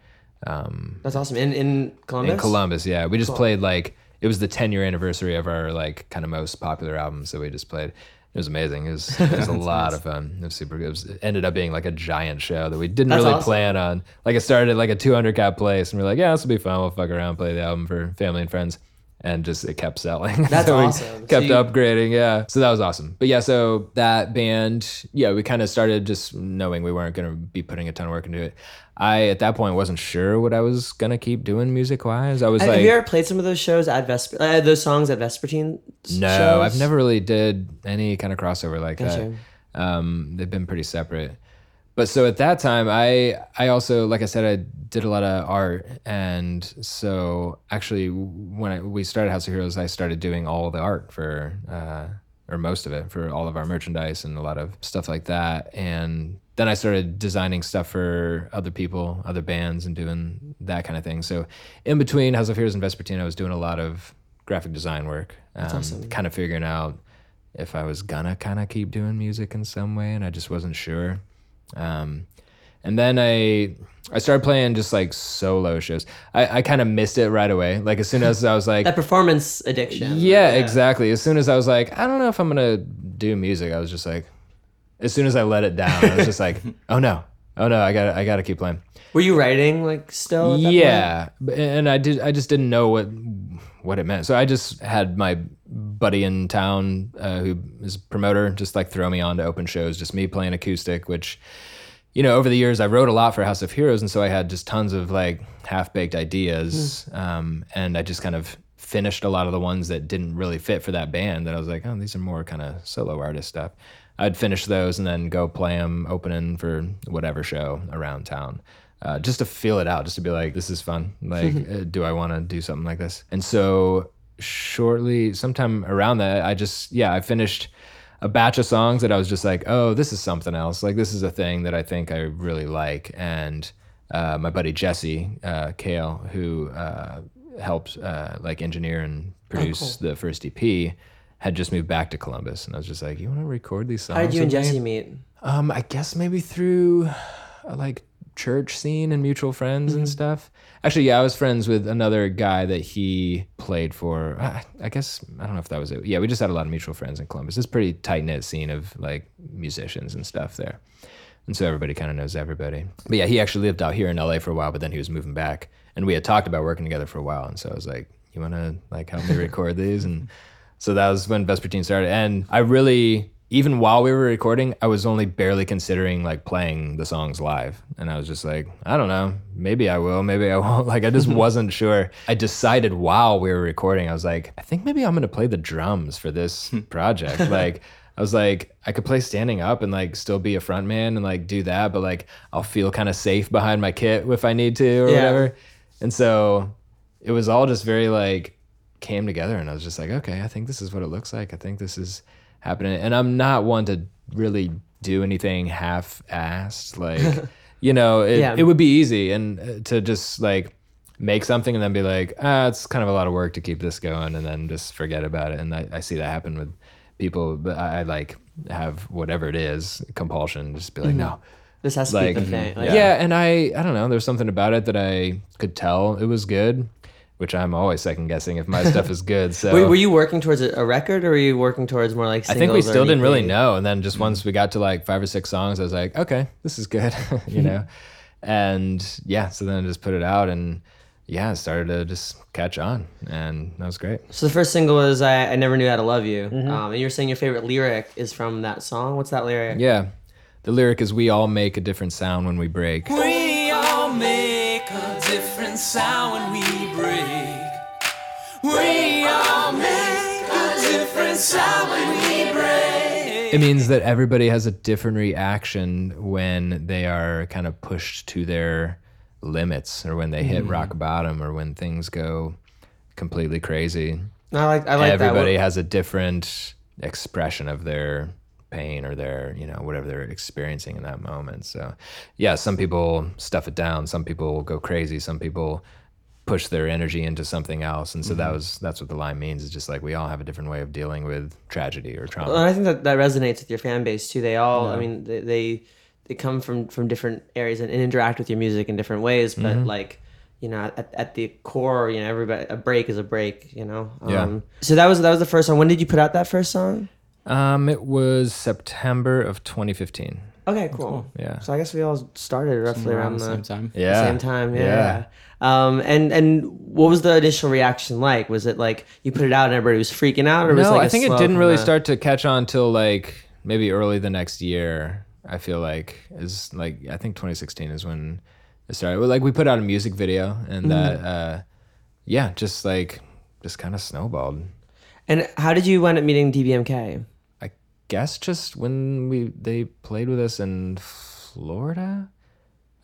Um, That's awesome. In in Columbus. in Columbus, yeah. We just played like it was the 10 year anniversary of our like kind of most popular album, so we just played. It was amazing. It was, it was a lot of fun. It was super good. It, was, it ended up being like a giant show that we didn't That's really awesome. plan on. Like it started at like a 200 cap place, and we are like, yeah, this will be fun. We'll fuck around, play the album for family and friends. And just it kept selling. That's so awesome. Kept So you- upgrading, yeah. So that was awesome. But yeah, so that band, yeah, we kind of started just knowing we weren't gonna be putting a ton of work into it. I at that point wasn't sure what I was gonna keep doing music wise. I was Have like, you ever played some of those shows at Vesper? Uh, those songs at Vesperteen? no, shows? I've never really did any kind of crossover like Gotcha. that. Um, they've been pretty separate. But so at that time, I I also like I said I did a lot of art, and so actually when I, we started House of Heroes, I started doing all the art for uh, or most of it for all of our merchandise and a lot of stuff like that, and then I started designing stuff for other people, other bands, and doing that kind of thing. So in between House of Heroes and Vesperteen, I was doing a lot of graphic design work, um, kind of figuring out if I was gonna kind of keep doing music in some way, and I just wasn't sure. Um, and then I I started playing just like solo shows. I, I kind of missed it right away. Like as soon as I was like, That performance addiction. yeah, exactly. As soon as I was like, I don't know if I'm gonna do music, I was just like, as soon as I let it down, I was just like, oh no, oh no, I got I got to keep playing. Were you writing like still? Yeah, but- and I did. I just didn't know what what it meant. So I just had my buddy in town uh, who is a promoter just like throw me on to open shows. Just me playing acoustic, which you know over the years I wrote a lot for House of Heroes, and so I had just tons of like half baked ideas, um, and I just kind of finished a lot of the ones that didn't really fit for that band. That I was like, oh, these are more kind of solo artist stuff. I'd finish those and then go play them opening for whatever show around town uh, just to feel it out, just to be like, this is fun. Like, uh, do I want to do something like this? And so, shortly, sometime around that, I just, yeah, I finished a batch of songs that I was just like, oh, this is something else. Like, this is a thing that I think I really like. And uh, my buddy Jesse uh, Kale, who uh, helped uh, like engineer and produce the first EP, had just moved back to Columbus, and I was just like, "You want to record these songs?" How did you and? Jesse meet? Um, I guess maybe through uh, like church scene and mutual friends and mm-hmm. stuff. Actually, yeah, I was friends with another guy that he played for. I, I guess I don't know if that was it. Yeah, we just had a lot of mutual friends in Columbus. It's a pretty tight knit scene of like musicians and stuff there. And so everybody kind of knows everybody. But yeah, he actually lived out here in LA for a while, but then he was moving back. And we had talked about working together for a while. And so I was like, you want to like help me record these? And so that was when Vesperteen started. And I really, even while we were recording, I was only barely considering like playing the songs live. And I was just like, I don't know, maybe I will, maybe I won't. Like I just wasn't sure. I decided while we were recording, I was like, I think maybe I'm gonna play the drums for this hmm. project. like I was like, I could play standing up and like still be a front man and like do that, but like I'll feel kind of safe behind my kit if I need to or Yeah. whatever. And so it was all just very like came together and I was just like, okay, I think this is what it looks like. I think this is happening. And I'm not one to really do anything half assed. Like, you know, it, Yeah. it would be easy and uh, to just like make something and then be like, ah, it's kind of a lot of work to keep this going and then just forget about it. And I, I see that happen with people, but I, I like have whatever it is, compulsion, just be like, no. This has to Like, be the thing. Like, yeah. and I, I don't know. There's something about it that I could tell it was good, which I'm always second guessing if my stuff is good. So Were, were you working towards a, a record, or were you working towards more like? I think we still didn't really know. And then just once we got to like five or six songs, I was like, okay, this is good, you know? and yeah, so then I just put it out and yeah, it started to just catch on. And that was great. So the first single was I, I Never Knew How to Love You. Mm-hmm. Um, and you were saying your favorite lyric is from that song. What's that lyric? Yeah. The lyric is, We all make a different sound when we break. We It means that everybody has a different reaction when they are kind of pushed to their limits or when they hit Mm-hmm. rock bottom or when things go completely crazy. I like I like that. everybody that. has a different expression of their pain or their you know whatever they're experiencing in that moment so yeah some people stuff it down some people go crazy some people push their energy into something else and so Mm-hmm. that was that's what the line means It's just like we all have a different way of dealing with tragedy or trauma Well, and I think that that resonates with your fan base too. They all, I mean, they, they they come from from different areas and, and interact with your music in different ways. But Mm-hmm. like, you know, at, at the core, you know, everybody a break is a break. You know. Yeah. Um, so that was that was the first song. When did you put out that first song? Um, it was September of 2015. Okay, cool. Yeah. So I guess we all started roughly around, the the same time. the Yeah. same time. Yeah. Yeah. Um, and and what was the initial reaction like? Was it like you put it out and everybody was freaking out, or was No, like I a think it didn't really the- start to catch on till like maybe early the next year. I feel like is like I think 2016 is when it started. Like we put out a music video, and Mm-hmm. that uh, yeah, just like just kind of snowballed. And how did you wind up meeting DBMK? Guess just when we they played with us in Florida.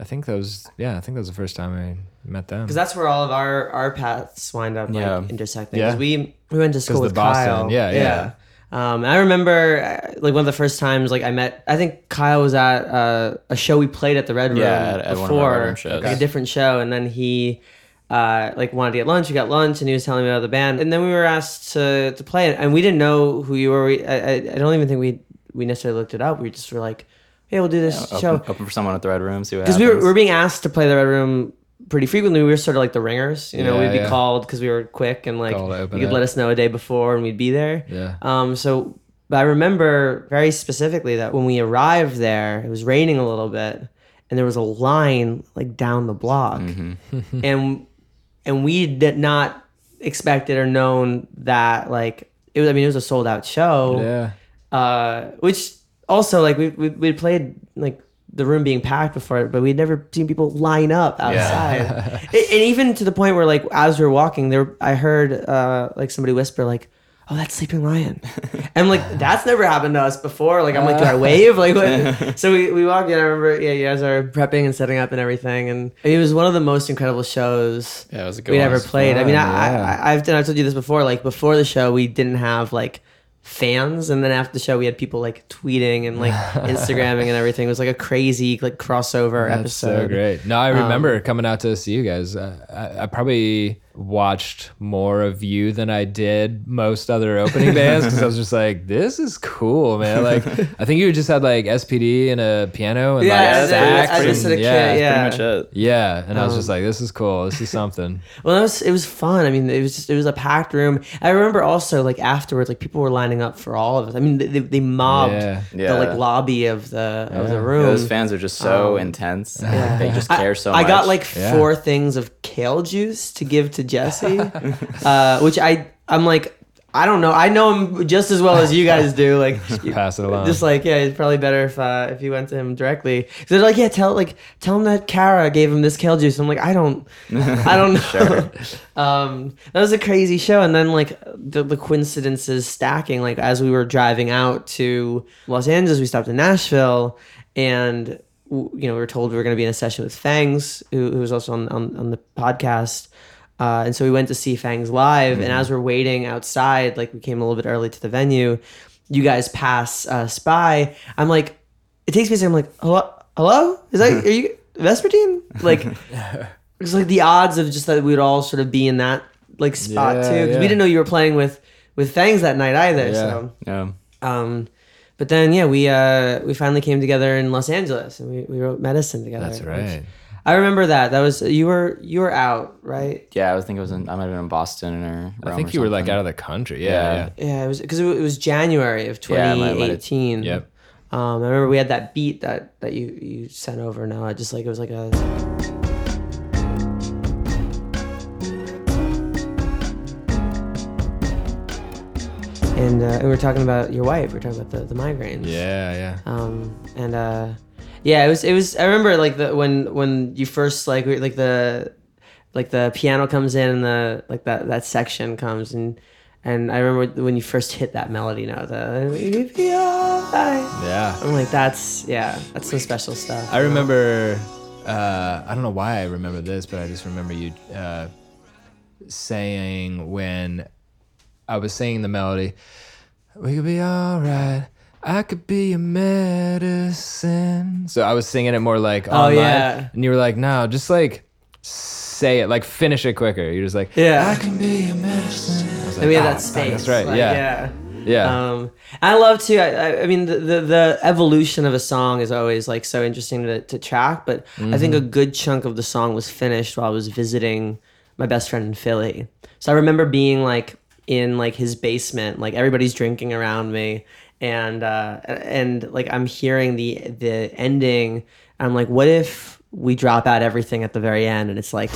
I think that was yeah. I think that was the first time I met them. Because that's where all of our our paths wind up like intersecting. Yeah. We we went to school with Boston, Kyle. yeah, yeah. Um, I remember uh, like one of the first times like I met. I think Kyle was at uh, a show we played at the Red Room Yeah, at- at one of our before, like a different show, and then he. Uh, like wanted to get lunch. We got lunch, and he was telling me about the band. And then we were asked to to play it, and we didn't know who you were. We, I, I don't even think we we necessarily looked it up. We just were like, "Hey, we'll do this show." Open, open for someone at the Red Room. See what because happens. we were, we were being asked to play the red room pretty frequently we were sort of like the ringers you know Yeah, we'd be yeah. called because we were quick and like Call to open you could it. let us know a day before and we'd be there Yeah. um so but i remember very specifically that when we arrived there it was raining a little bit and there was a line like down the block and and we did not expected or known that like it was i mean it was a sold out show yeah. uh, which also like we we we played like the room being packed before, but we'd never seen people line up outside, and, and even to the point where like as we were walking, there I heard uh, like somebody whisper like. Oh, that's Sleeping Lion. And like that's never happened to us before. Like I'm like, do I wave? Like what? so we, we walked in. I remember, yeah, you guys are prepping and setting up and everything, and it was one of the most incredible shows Yeah, it was a good we'd one. ever played. I mean, I, yeah. I, i've done, I've told you this before. Like before the show, we didn't have like fans, and then after the show, we had people like tweeting and like Instagramming and everything. It was like a crazy like crossover That's episode. so great. No, I Um, remember coming out to see you guys. Uh, I, I probably watched more of you than I did most other opening bands because I was just like, this is cool, man. Like, I think you just had like SPD and a piano and Yeah, like as sax. as a and- sort of yeah, kid, yeah. Pretty much it. Yeah, and I was just Um, like, this is cool. This is something. Well, it was it was fun. I mean, it was just it was a packed room. I remember also like afterwards, like people were lining up for all of us. I mean, they, they mobbed Yeah. the Yeah. like lobby of the of the Yeah. room. Those fans are just so Um, intense. yeah. They just care so I much. I got like Yeah. four things of kale juice to give to Jesse, uh, which I I'm like I don't know. I know him just as well as you guys do. Like just pass it along. Just like yeah, it's probably better if uh, if you went to him directly. So they're like, yeah, tell like tell him that Kara gave him this kale juice. I'm like, I don't, I don't know. um, that was a crazy show, and then like the, the coincidences stacking. Like as we were driving out to Los Angeles, we stopped in Nashville, and you know we were told we were going to be in a session with Fangs, who, who was also on on, on the podcast. Uh, and so we went to see Fangs live, and as we're waiting outside, like we came a little bit early to the venue, you guys pass uh, Spy. I'm like, it takes me a second. I'm like, hello, hello, is that are you Vesperteen? Like, it's like the odds of just that we would all sort of be in that like spot Yeah, too, because yeah. we didn't know you were playing with with Fangs that night either. Yeah. So, Yeah. um, but then yeah, we uh we finally came together in Los Angeles, and we, we wrote Medicine together. That's which- right. I remember that. That was you were you were out, right? Yeah, I think it was in, I might have been in Boston or I think or you were like out of the country. Yeah, Yeah. yeah. Yeah, it was because it, it was January of 2018. Yeah, it might- might have- 2018. Yep. Um, I remember we had that beat that that you you sent over. Now I just like it was like a. And, uh, and we were talking about your wife. We were talking about the, the migraines. Yeah, yeah. Um, and uh, yeah, it was it was. I remember like the when when you first like we- like the like the piano comes in and the like that that section comes and and I remember when you first hit that melody note. The, Yeah. I'm like that's yeah, that's some special stuff. I remember. Uh, I don't know why I remember this, but I just remember you uh, saying when I was singing the melody, "We could be all right. I could be a medicine." So I was singing it more like, Oh, online, yeah. and you were like, "No, just like say it, like finish it quicker." You're just like, Yeah. I can be a medicine." I was we had "Ah, that space. That's right. like, yeah. yeah. Um, I love to. I, I- I mean, the, the the evolution of a song is always like so interesting to, to track. But I think a Mm-hmm. good chunk of the song was finished while I was visiting my best friend in Philly. So I remember being like in like his basement, like everybody's drinking around me, and uh, and like I'm hearing the the ending. I'm like, what if we drop out everything at the very end, and it's like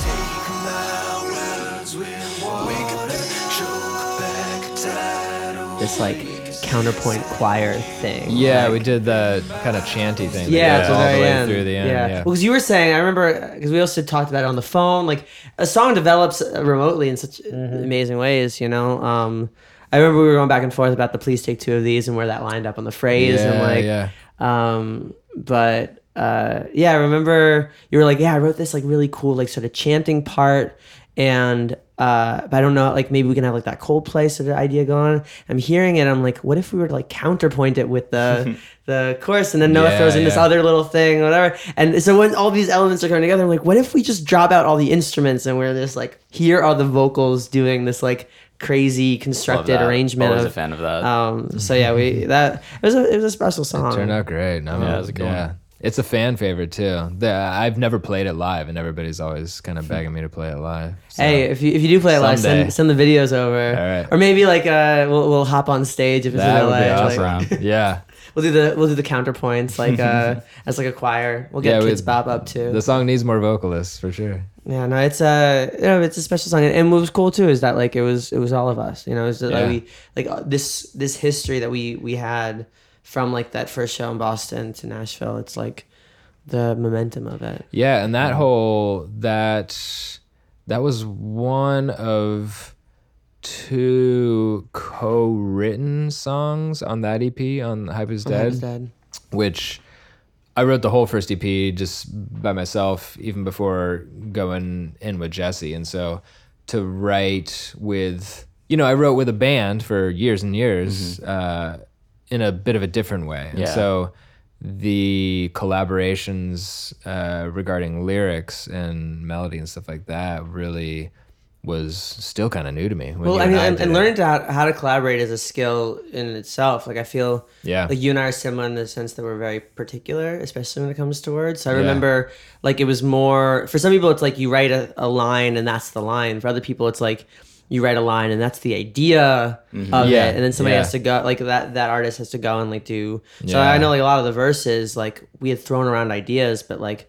this like counterpoint choir thing. Yeah, like, we did the kind of chanty thing. yeah, all the way end. through the end. Yeah, Yeah, because you were saying, I remember because we also talked about it on the phone. Like a song develops remotely in such Mm-hmm. amazing ways. You know, um, I remember we were going back and forth about the "Please take two of these" and where that lined up on the phrase, and like, yeah. um, but uh, yeah, I remember you were like, yeah, I wrote this like really cool like sort of chanting part, and uh, but I don't know, like maybe we can have like that Coldplay sort of idea going. I'm hearing it, I'm like, what if we were to like counterpoint it with the the chorus, and then Noah Yeah, throws in this other little thing, whatever. And so when all these elements are coming together, I'm like, what if we just drop out all the instruments and we're just like, here are the vocals doing this like crazy constructed that. arrangement Always of a fan of that. um so yeah we that it was a it was a special song It Turned out great. No, Yeah, it was a good one. It's a fan favorite too. The, I've never played it live, and everybody's always kind of begging me to play it live. So- Hey, if you if you do play it live, send, send the videos over. All right. Or maybe like uh, we'll we'll hop on stage if it's that in would LA. be like- awesome. yeah, we'll do the we'll do the counterpoints like uh, as like a choir. We'll get Yeah, we- Kidz Bop up too. the song needs more vocalists for sure. yeah, no, it's a you know, it's a special song, and, and what was cool too is that like it was it was all of us. You know, it was just, like Yeah. we like uh, this this history that we we had from like that first show in Boston to Nashville. It's like the momentum of it. Yeah, and that whole that that was one of two co-written songs on that EP on Hype is Hype Dead, is Dead. which I wrote the whole first EP just by myself even before going in with Jesse and so to write with you know I wrote with a band for years and years uh, in a bit of a different way and Yeah. so the collaborations uh, regarding lyrics and melody and stuff like that really was still kind of new to me. Well, I mean, I and, did and learning to how, how to collaborate is a skill in itself. Like I feel, Yeah. like you and I are similar in the sense that we're very particular, especially when it comes to words. So I Yeah. remember, like it was more for some people, it's like you write a, a line and that's the line. For other people, it's like you write a line and that's the idea of Mm-hmm. Yeah, it, and then somebody yeah. has to go like that. That artist has to go and like do. So. I know like a lot of the verses, like we had thrown around ideas, but like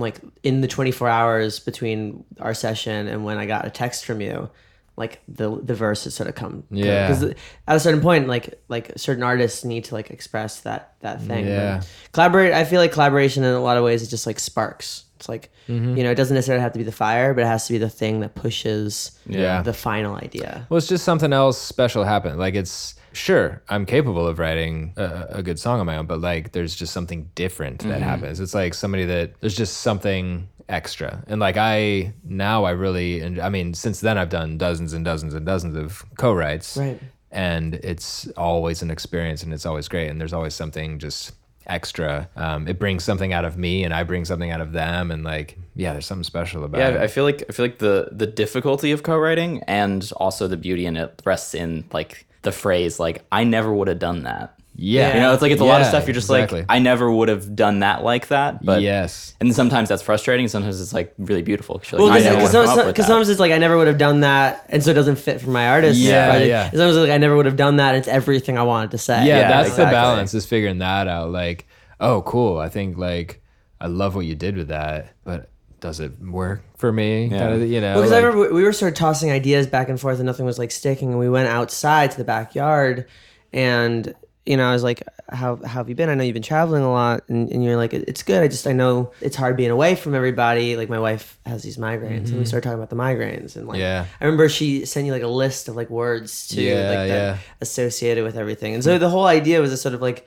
like in the 24 hours between our session and when I got a text from you, like the the verse has sort of come. Yeah. Because at a certain point, like like certain artists need to like express that that thing. But Yeah. collaborate. I feel like collaboration in a lot of ways is just like sparks. It's like Mm-hmm. you know, it doesn't necessarily have to be the fire, but it has to be the thing that pushes Yeah. the final idea. Well, it's just something else special happened. Like it's sure I'm capable of writing a, a good song on my own, but like there's just something different that happens. It's like somebody that there's just something extra, and like I now I really and I mean since then I've done dozens and dozens and dozens of co-writes, Right. And it's always an experience, and it's always great, and there's always something just extra. Um, it brings something out of me, and I bring something out of them, and like yeah, there's something special about Yeah, it. Yeah, I feel like I feel like the the difficulty of co-writing and also the beauty in it rests in like the phrase like I never would have done that. yeah, You know, it's like it's a lot of stuff you're just exactly. like I never would have done that like that. But yes. and sometimes that's frustrating. Sometimes it's like really beautiful. 'cause you're Well, like, because never would've come up with that. sometimes it's like I never would have done that, and so it doesn't fit for my artist. Yeah, project. yeah. And Sometimes it's like I never would have done that. It's everything I wanted to say. yeah, Yeah, that's exactly. the balance is figuring that out like oh cool i think like i love what you did with that but does it work for me Yeah. kind of you know Because I like- remember we were sort of tossing ideas back and forth, and nothing was like sticking. And we went outside to the backyard, and you know, I was like, "How, how have you been? I know you've been traveling a lot." And, and you're like, "It's good. I just I know it's hard being away from everybody. Like my wife has these migraines, and we started talking about the migraines. And like, Mm-hmm. Yeah. I remember she sent you like a list of like words to Yeah, like that yeah. associated with everything. And so the whole idea was a sort of like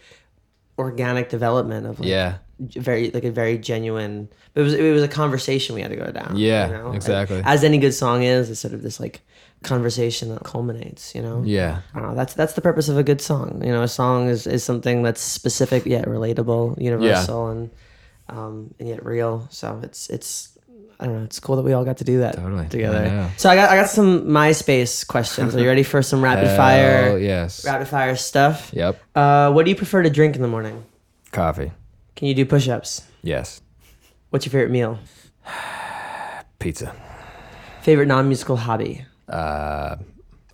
organic development of like, yeah very like a very genuine but it was it was a conversation we had to go down Yeah, exactly. as any good song is it's sort of this like conversation that culminates you know yeah I don't know that's that's the purpose of a good song you know a song is, is something that's specific yet relatable universal and um and yet real so it's it's I don't know. It's cool that we all got to do that Totally. Together. know. So I got I got some MySpace questions. Are you ready for some rapid Hell fire yes rapid fire stuff? yep Uh, what do you prefer to drink in the morning? coffee Can you do push-ups? yes What's your favorite meal? pizza Favorite non-musical hobby? uh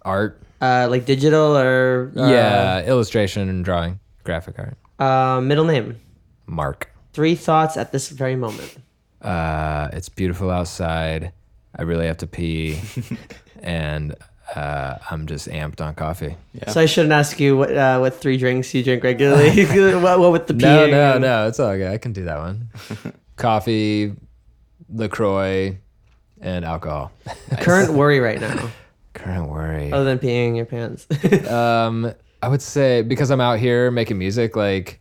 Art. Uh, like digital or uh, yeah, illustration and drawing, graphic art. Uh, middle name. Mark. Three thoughts at this very moment. Uh, it's beautiful outside. I really have to pee, and uh, I'm just amped on coffee. So I shouldn't ask you what uh, what three drinks you drink regularly. what, what with the No, no, no. It's all good. I can do that one. coffee, Lacroix, and alcohol. Current worry right now, Current worry. other than peeing your pants. Um, I would say because I'm out here making music, like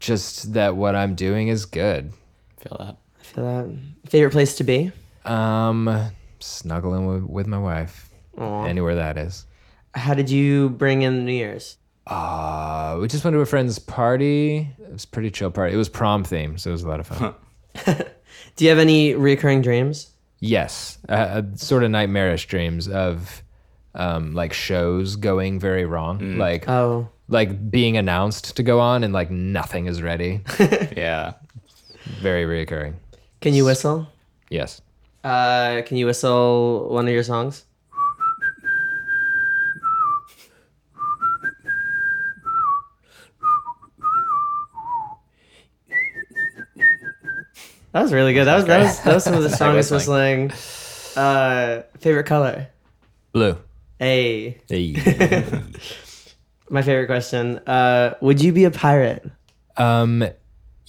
just that what I'm doing is good. Feel that. I feel that. Favorite place to be? Um, snuggling with, with my wife, Aw. anywhere that is. How did you bring in New Year's? Uh, we just went to a friend's party. It was a pretty chill party. It was prom themed, so it was a lot of fun. Do you have any recurring dreams? yes, uh, sort of nightmarish dreams of um, like shows going very wrong, like Oh, like being announced to go on and like nothing is ready. Yeah. very reoccurring. can you whistle? Yes. Uh, can you whistle one of your songs? That was really good. That was that was, that was some of the strongest whistling. Uh, favorite color? Blue. A. Hey. My favorite question. Uh, would you be a pirate? um,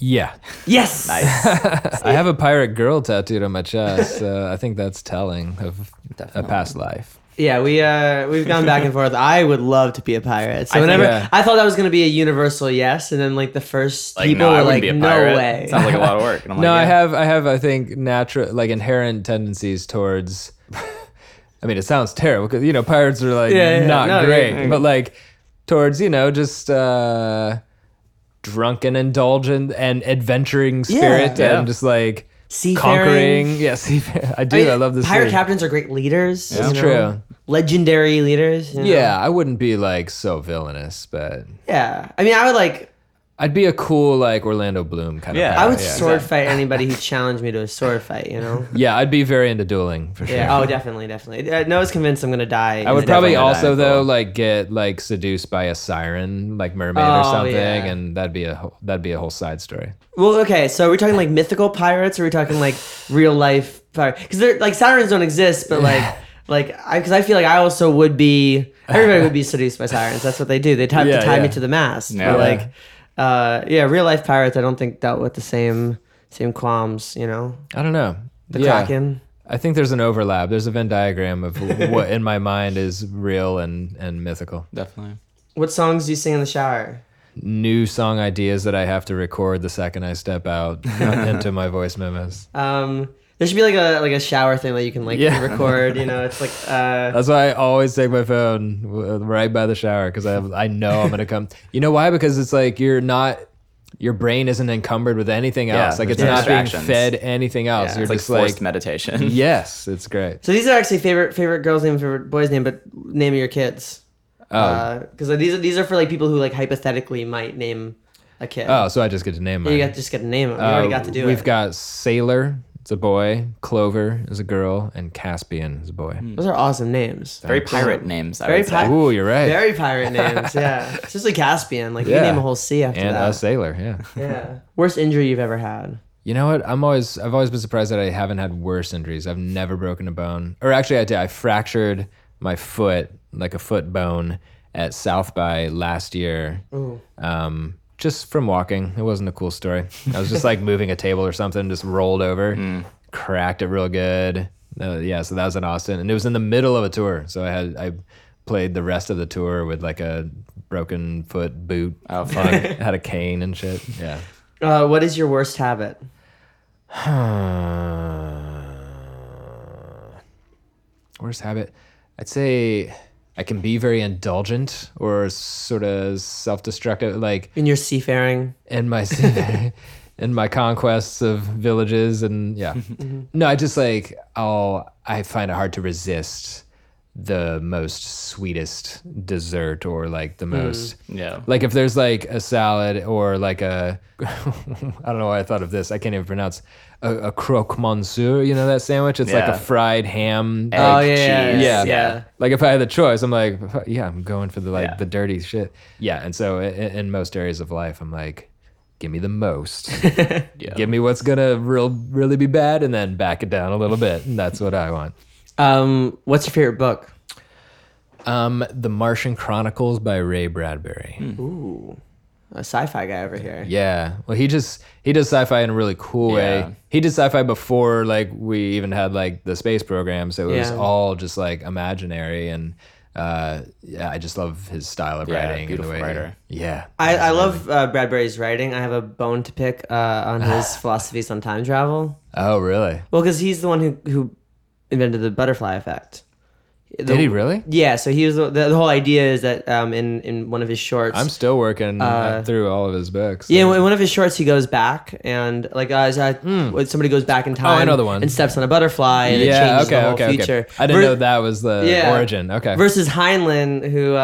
yeah. Yes. Nice. I have a pirate girl tattooed on my chest. So I think that's telling of a past life. Yeah, we uh we've gone back and forth. I would love to be a pirate. So I think- whenever I thought that was gonna be a universal yes, and then like the first Like, people no, I were wouldn't like, be a no pirate. way. Sounds like a lot of work. And I'm no, like, I yeah. have I have I think natural like inherent tendencies towards I mean it sounds terrible because you know pirates are like Yeah, yeah, not no, great, yeah, yeah. but like towards you know just uh drunken indulgent and adventuring spirit Yeah. and just like Seafaring. conquering yeah. I do I, love this Pirate thing. captains are great leaders. It's you know? true. Legendary leaders. you know? Yeah, I wouldn't be like so villainous, but Yeah. I mean, I would like. I'd be a cool like Orlando Bloom kind of. Yeah. of. I would yeah. sword fight anybody who challenged me to a sword fight. You know. Yeah, I'd be very into dueling for sure. Yeah. Oh, definitely, definitely. Uh, Noah's convinced I'm gonna die. I would probably definitely also die, though cool. like get like seduced by a siren, like mermaid Oh, or something, yeah. and that'd be a whole, that'd be a whole side story. Well, okay, so are we talking like mythical pirates, or are we talking like real life pirates? Because they're like sirens don't exist, but like, like I because I feel like I also would be. Everybody would be seduced by sirens. That's what they do. They tie, Yeah, to tie me to the mast. Yeah. But like, uh, yeah, real life pirates. I don't think dealt with the same same qualms. You know, I don't know. the yeah, kraken. I think there's an overlap. There's a Venn diagram of what in my mind is real and and mythical. Definitely. What songs do you sing in the shower? New song ideas that I have to record the second I step out into my voice memos. Um, there should be like a like a shower thing that you can like Yeah. record. You know, it's like uh, That's why I always take my phone right by the shower because I I know I'm gonna come. You know why? Because it's like you're not. Your brain isn't encumbered with anything Yeah, else. like it's not being fed anything else. Yeah. You're It's like forced like, meditation. yes, it's great. so these are actually favorite favorite girls' name, favorite boys' name, but name of your kids. Oh, because these are these are for like people who like hypothetically might name a kid. oh, so I just get to name you got just get to name them. You already got to do Uh, We've it. got Sailor, it's a boy. Clover is a girl, and Caspian is a boy. Those are awesome names. Very pirate names. I Very would say. pirate- Ooh, you're right. Very pirate names. Yeah, Just especially Caspian. Like you Yeah. can name a whole sea after and that. a sailor, yeah. yeah. Worst injury you've ever had. You know what? I'm always I've always been surprised that I haven't had worse injuries. I've never broken a bone. Or actually I did. I fractured my foot, like a foot bone at South by last year. Um just from walking. It wasn't a cool story. I was just like moving a table or something, just rolled over, cracked it real good. Uh, yeah, so that was in Austin, and it was in the middle of a tour. So I had I played the rest of the tour with like a broken foot boot. Oh, And fun. I had a cane and shit. Yeah. Uh, what is your worst habit? Worst habit? I'd say I can be very indulgent or sort of self-destructive, like In your seafaring. in my seafaring, in my conquests of villages and yeah. Mm-hmm. No, I just like I'll I find it hard to resist the most sweetest dessert or like the hmm, most Yeah. like if there's like a salad or like a I don't know why I thought of this. I can't even pronounce a, a croque monsieur. You know that sandwich? It's like a fried ham. Egg, Oh, yeah, yeah, cheese. yeah. yeah. Like if I had the choice, I'm like, yeah, I'm going for the like Yeah. the dirty shit. Yeah, and so in, in most areas of life, I'm like, give me the most. Yeah. Give me what's gonna real really be bad, and then back it down a little bit. And that's what I want. Um, what's your favorite book? Um, The Martian Chronicles by Ray Bradbury. Ooh, a sci-fi guy over here. Yeah. Well, he just he does sci-fi in a really cool Yeah. way. He did sci-fi before like we even had like the space program, so it was Yeah. all just like imaginary and uh yeah, I just love his style of Yeah, writing. and the beautiful way- writer. Yeah. I, I love uh, Bradbury's writing. I have a bone to pick uh, on his philosophies on time travel. Oh, really? Well, because he's the one who who invented the butterfly effect. The- Did he really? Yeah. So he was the, the whole idea is that um, in in one of his shorts, I'm still working Uh, through all of his books. Yeah, in one of his shorts, he goes back and like uh, when somebody goes back in time. Oh, know the one. And steps on a butterfly and it changes okay, the whole okay, future. okay. I didn't know that was the Yeah. origin. Okay. Versus Heinlein, who uh,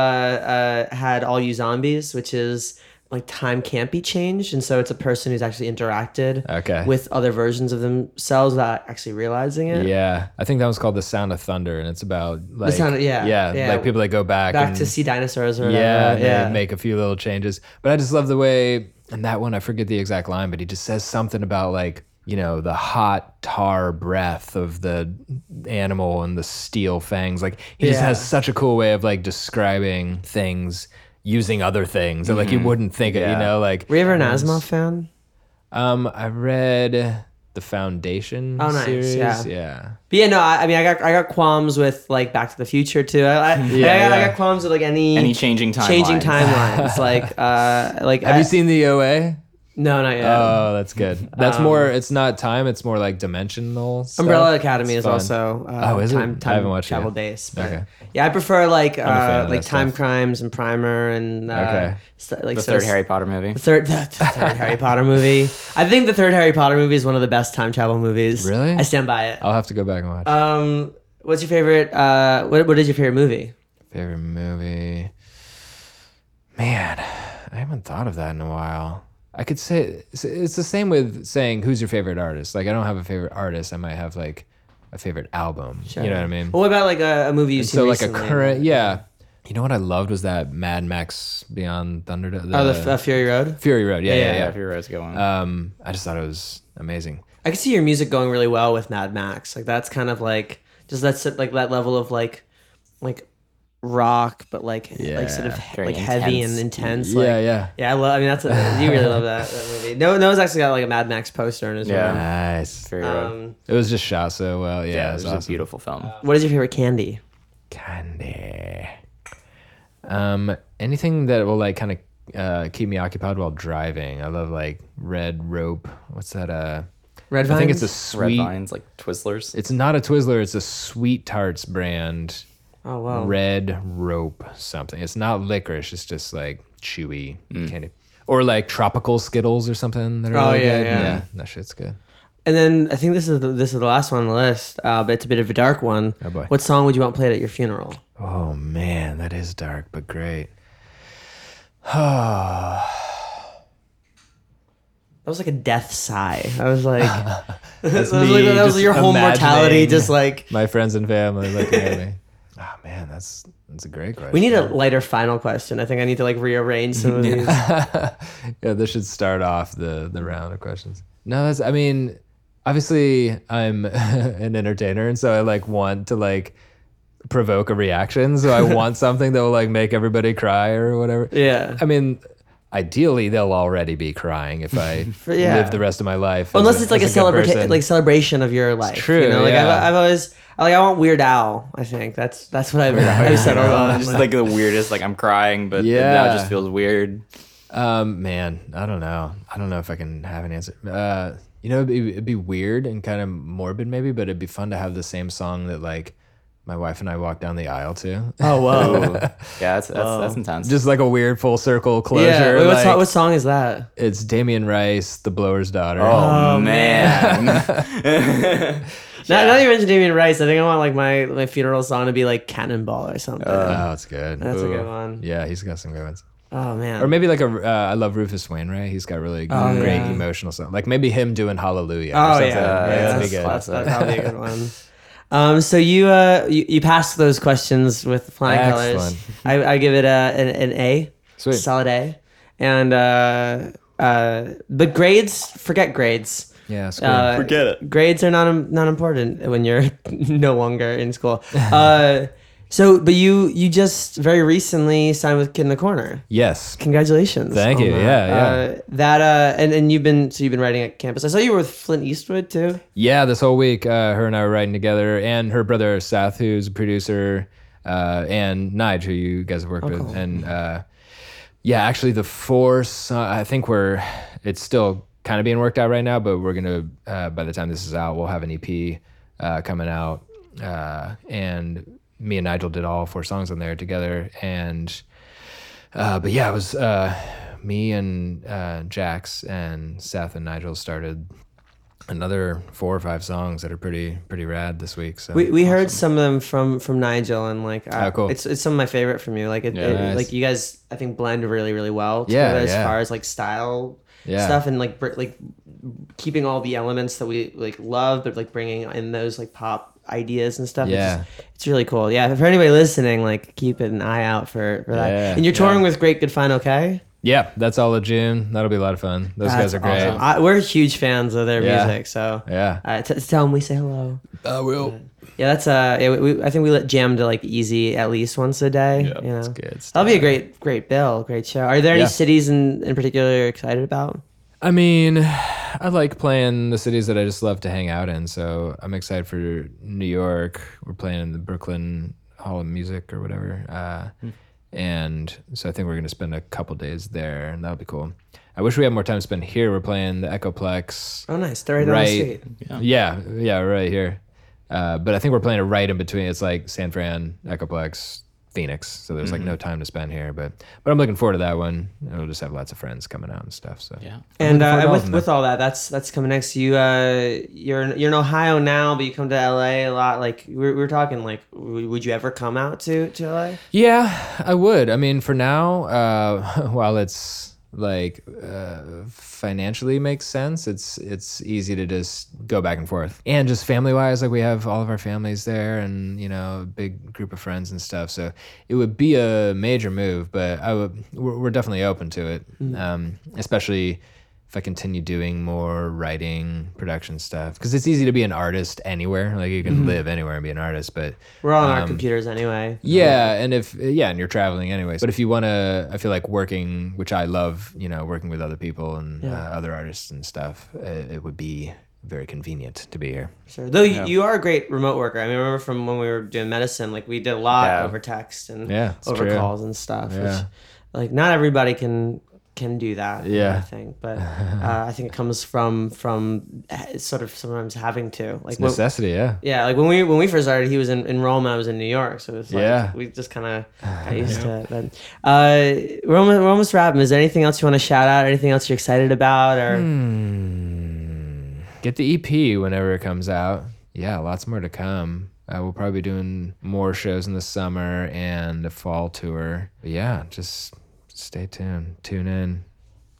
uh, had All You Zombies, which is like time can't be changed, and so it's a person who's actually interacted Okay. with other versions of themselves without actually realizing it. yeah, I think that was called The Sound of Thunder, and it's about like Sound of- yeah, yeah, yeah. like people that go back Back and, to see dinosaurs or whatever. yeah, yeah. make a few little changes. But I just love the way, and that one I forget the exact line, but he just says something about like you know the hot tar breath of the animal and the steel fangs. Like he just has such a cool way of like describing things using other things, and like you wouldn't think it. You know, like Were you ever an Asimov fan? um, I read the Foundation Oh, nice, series. yeah. yeah. But yeah, no, I, I mean, I got I got qualms with like Back to the Future too. I, I, I, got, I got qualms with like any Any changing timelines. changing timelines. like, uh, like Have I- you seen the OA? No, not yet. Oh, that's good. That's more. It's not time. It's more like dimensional. Stuff. Um, Umbrella Academy It's is fun. also uh, Oh, is it? time, I haven't watched it travel yet. based. But Okay. Yeah, I prefer like a fan uh, of like that Time stuff. Crimes and Primer and uh, Okay. st- like The so- third Harry Potter movie. the third, the third Harry Potter movie. I think the third Harry Potter movie is one of the best time travel movies. Really? I stand by it. I'll have to go back and watch. Um, what's your favorite? Uh, what what is your favorite movie? Favorite movie? Man, I haven't thought of that in a while. I could say it's- it's the same with saying who's your favorite artist. Like I don't have a favorite artist. I might have like a favorite album. You know what I mean? Well, what about like a, a movie you've seen so like a current, yeah. You know what I loved was that Mad Max Beyond Thunder. The, Oh, the uh, Fury Road. Fury Road. Yeah, yeah, Yeah, yeah. Yeah, your road's going. Um, I just thought it was amazing. I could see your music going really well with Mad Max. Like that's kind of like just that's like that level of like like rock, but like like sort of he- very like heavy and intense. intense. Like, yeah, yeah. yeah. I love. I mean, that's a, you really love that, that movie. No, Noah's actually got like a Mad Max poster in his Yeah. room. Nice. Fury Road. Um, It was just shot so well. Yeah, yeah, it it was was a beautiful film. what is your favorite candy? Candy. Um, anything that will like kind of uh, keep me occupied while driving. I love like red rope. What's that? Uh, Red I think it's a Vines? Red vines, like Twizzlers. It's not a Twizzler. It's a Sweet Tarts brand. Oh wow. Red rope something. It's not licorice. It's just like chewy candy. Or like tropical Skittles or something. That are Oh, really yeah, good. yeah. that shit's good. And then I think this is the, this is the last one on the list, uh, but it's a bit of a dark one. Oh, boy. What song would you want played at your funeral? Oh man, that is dark but great. Oh, That was like a death sigh. I was like, that was, like, that was your whole mortality. Just like my friends and family looking at me. Oh man, that's that's a great question. we need a lighter final question. I think I need to like rearrange some of these. yeah, this should start off the the round of questions. No, that's. I mean, obviously, I'm an entertainer, and so I like want to like provoke a reaction. So I want something that will like make everybody cry or whatever. Yeah. I mean, ideally, they'll already be crying if I yeah. live the rest of my life. as Unless it's like a, as good celebration, like celebration of your life. true, You know, like yeah. I've, I've always, like I want Weird Al. I think that's that's what I've, I've settled on. just like the weirdest. Like I'm crying, but yeah. now it just feels weird. Um, man, I don't know. I don't know if I can have an answer. Uh, you know, it'd be, it'd be weird and kind of morbid, maybe, but it'd be fun to have the same song that like my wife and I walk down the aisle too. oh whoa. Yeah, that's that's, that's intense. Just like a weird full circle closure. yeah. Wait, what, like, song, what song is that? it's Damien Rice, the Blower's Daughter. oh, man, Now, now that you mentioned Damien Rice, I think I want like my my funeral song to be like Cannonball or something. Oh, that's good. That's a good one. Yeah, he's got some good ones. oh man. Or maybe like a, uh, I love Rufus Wainwright. He's got really Oh, great yeah. emotional stuff. Like maybe him doing Hallelujah. or Oh something. yeah, yeah, that'd that's, be good. that's, that's probably a good one. Um, so you uh you, you passed those questions with flying colors. I, I give it a an, an A, Sweet. solid A, and uh uh but grades forget grades. Yeah, it's. Uh, Forget it. Grades are not not important when you're no longer in school. Uh, so but you you just very recently signed with Kid in the Corner. yes. Congratulations! Thank you. that. Yeah, yeah. Uh, that uh, and and you've been so you've been writing at campus. I saw you were with Flint Eastwood too. Yeah, this whole week, uh, her and I were writing together, and her brother Seth, who's a producer, uh, and Nige, who you guys have worked with, and uh, yeah, actually, the four. So- I think we're. It's still kind of being worked out right now, but we're gonna. Uh, by the time this is out, we'll have an EP uh, coming out, uh, and me and Nigel did all four songs on there together, and. Uh, but yeah, it was uh, me and uh, Jax and Seth and Nigel started another four or five songs that are pretty pretty rad this week. So We, we heard some of them from from Nigel and like uh, Oh, cool. it's it's some of my favorite from you. Like it, Yeah, it- nice. like you guys I think blend really really well Yeah, together as yeah. far as like style Yeah. stuff and like br- like keeping all the elements that we like love but like bringing in those like pop ideas and stuff. It's Yeah. just- it's, really cool. Yeah, for anybody listening, like keep an eye out for for that. Yeah, and you're touring yeah. with Great Good Fine Ok. yeah, that's all of June. That'll be a lot of fun. Those guys are great. awesome. I, we're huge fans of their Yeah. music, so Yeah, uh, t- tell them we say hello. I will. Yeah, that's uh, yeah, we, I think we let jam to like easy at least once a day. Yeah, you know? It's good. stuff. That'll be a great, great bill, great show. Are there any Yeah. cities in, in particular you're excited about? I mean, I like playing the cities that I just love to hang out in. So I'm excited for New York. We're playing in the Brooklyn Hall of Music or whatever. Uh, And so I think we're going to spend a couple days there, and that'll be cool. I wish we had more time to spend here. We're playing the Echoplex. Oh, nice. They're right, down the street. Yeah. yeah, right here. Uh, but I think we're playing it right in between. It's like San Fran, Echoplex, Phoenix. So there's like no time to spend here. But but I'm looking forward to that one. And we'll just have lots of friends coming out and stuff. So Yeah. And looking forward uh, all with with all that, that's that's coming next. You uh, you're in, you're in Ohio now, but you come to LA a lot. Like we were, we were talking, like would you ever come out to to LA? Yeah, I would. I mean, for now, uh, while it's like uh, financially makes sense, it's it's easy to just go back and forth. And just family wise, like we have all of our families there, and you know, a big group of friends and stuff. So it would be a major move, but I would. We're, we're definitely open to it, um, especially. If I continue doing more writing, production stuff, because it's easy to be an artist anywhere. Like you can live anywhere and be an artist, but We're all on our Um, computers anyway. yeah, and if yeah, and you're traveling anyways. But if you want to, I feel like working, which I love, you know, working with other people and Yeah. uh, other artists and stuff, it, it would be very convenient to be here. Sure. Though you, you are a great remote worker. I mean, I remember from when we were doing medicine, like we did a lot Yeah. over text and Yeah, over true. calls and stuff. Yeah. Which, like, not everybody can can do that. Yeah. I think, but uh, I think it comes from from eh, sort of sometimes having to like. It's when- necessity, yeah. yeah, like when we when we first started, he was in, in Rome and I was in New York, so it was like Yeah. we just kind of got used to it. But uh, we're almost, we're almost wrapping. Is there anything else you want to shout out? Anything else you're excited about? Or Hmm. Get the EP whenever it comes out. Yeah, lots more to come. Uh, we'll probably be doing more shows in the summer and a fall tour. But yeah, just stay tuned, tune in,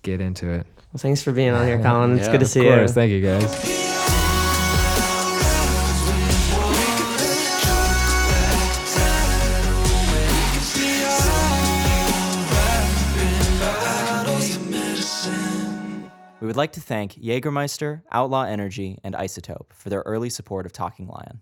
get into it. well, thanks for being on here, Colin. It's Yeah, good to of see Of course, you. thank you guys. We would like to thank Jägermeister, Outlaw Energy, and Isotope for their early support of Talking Lion.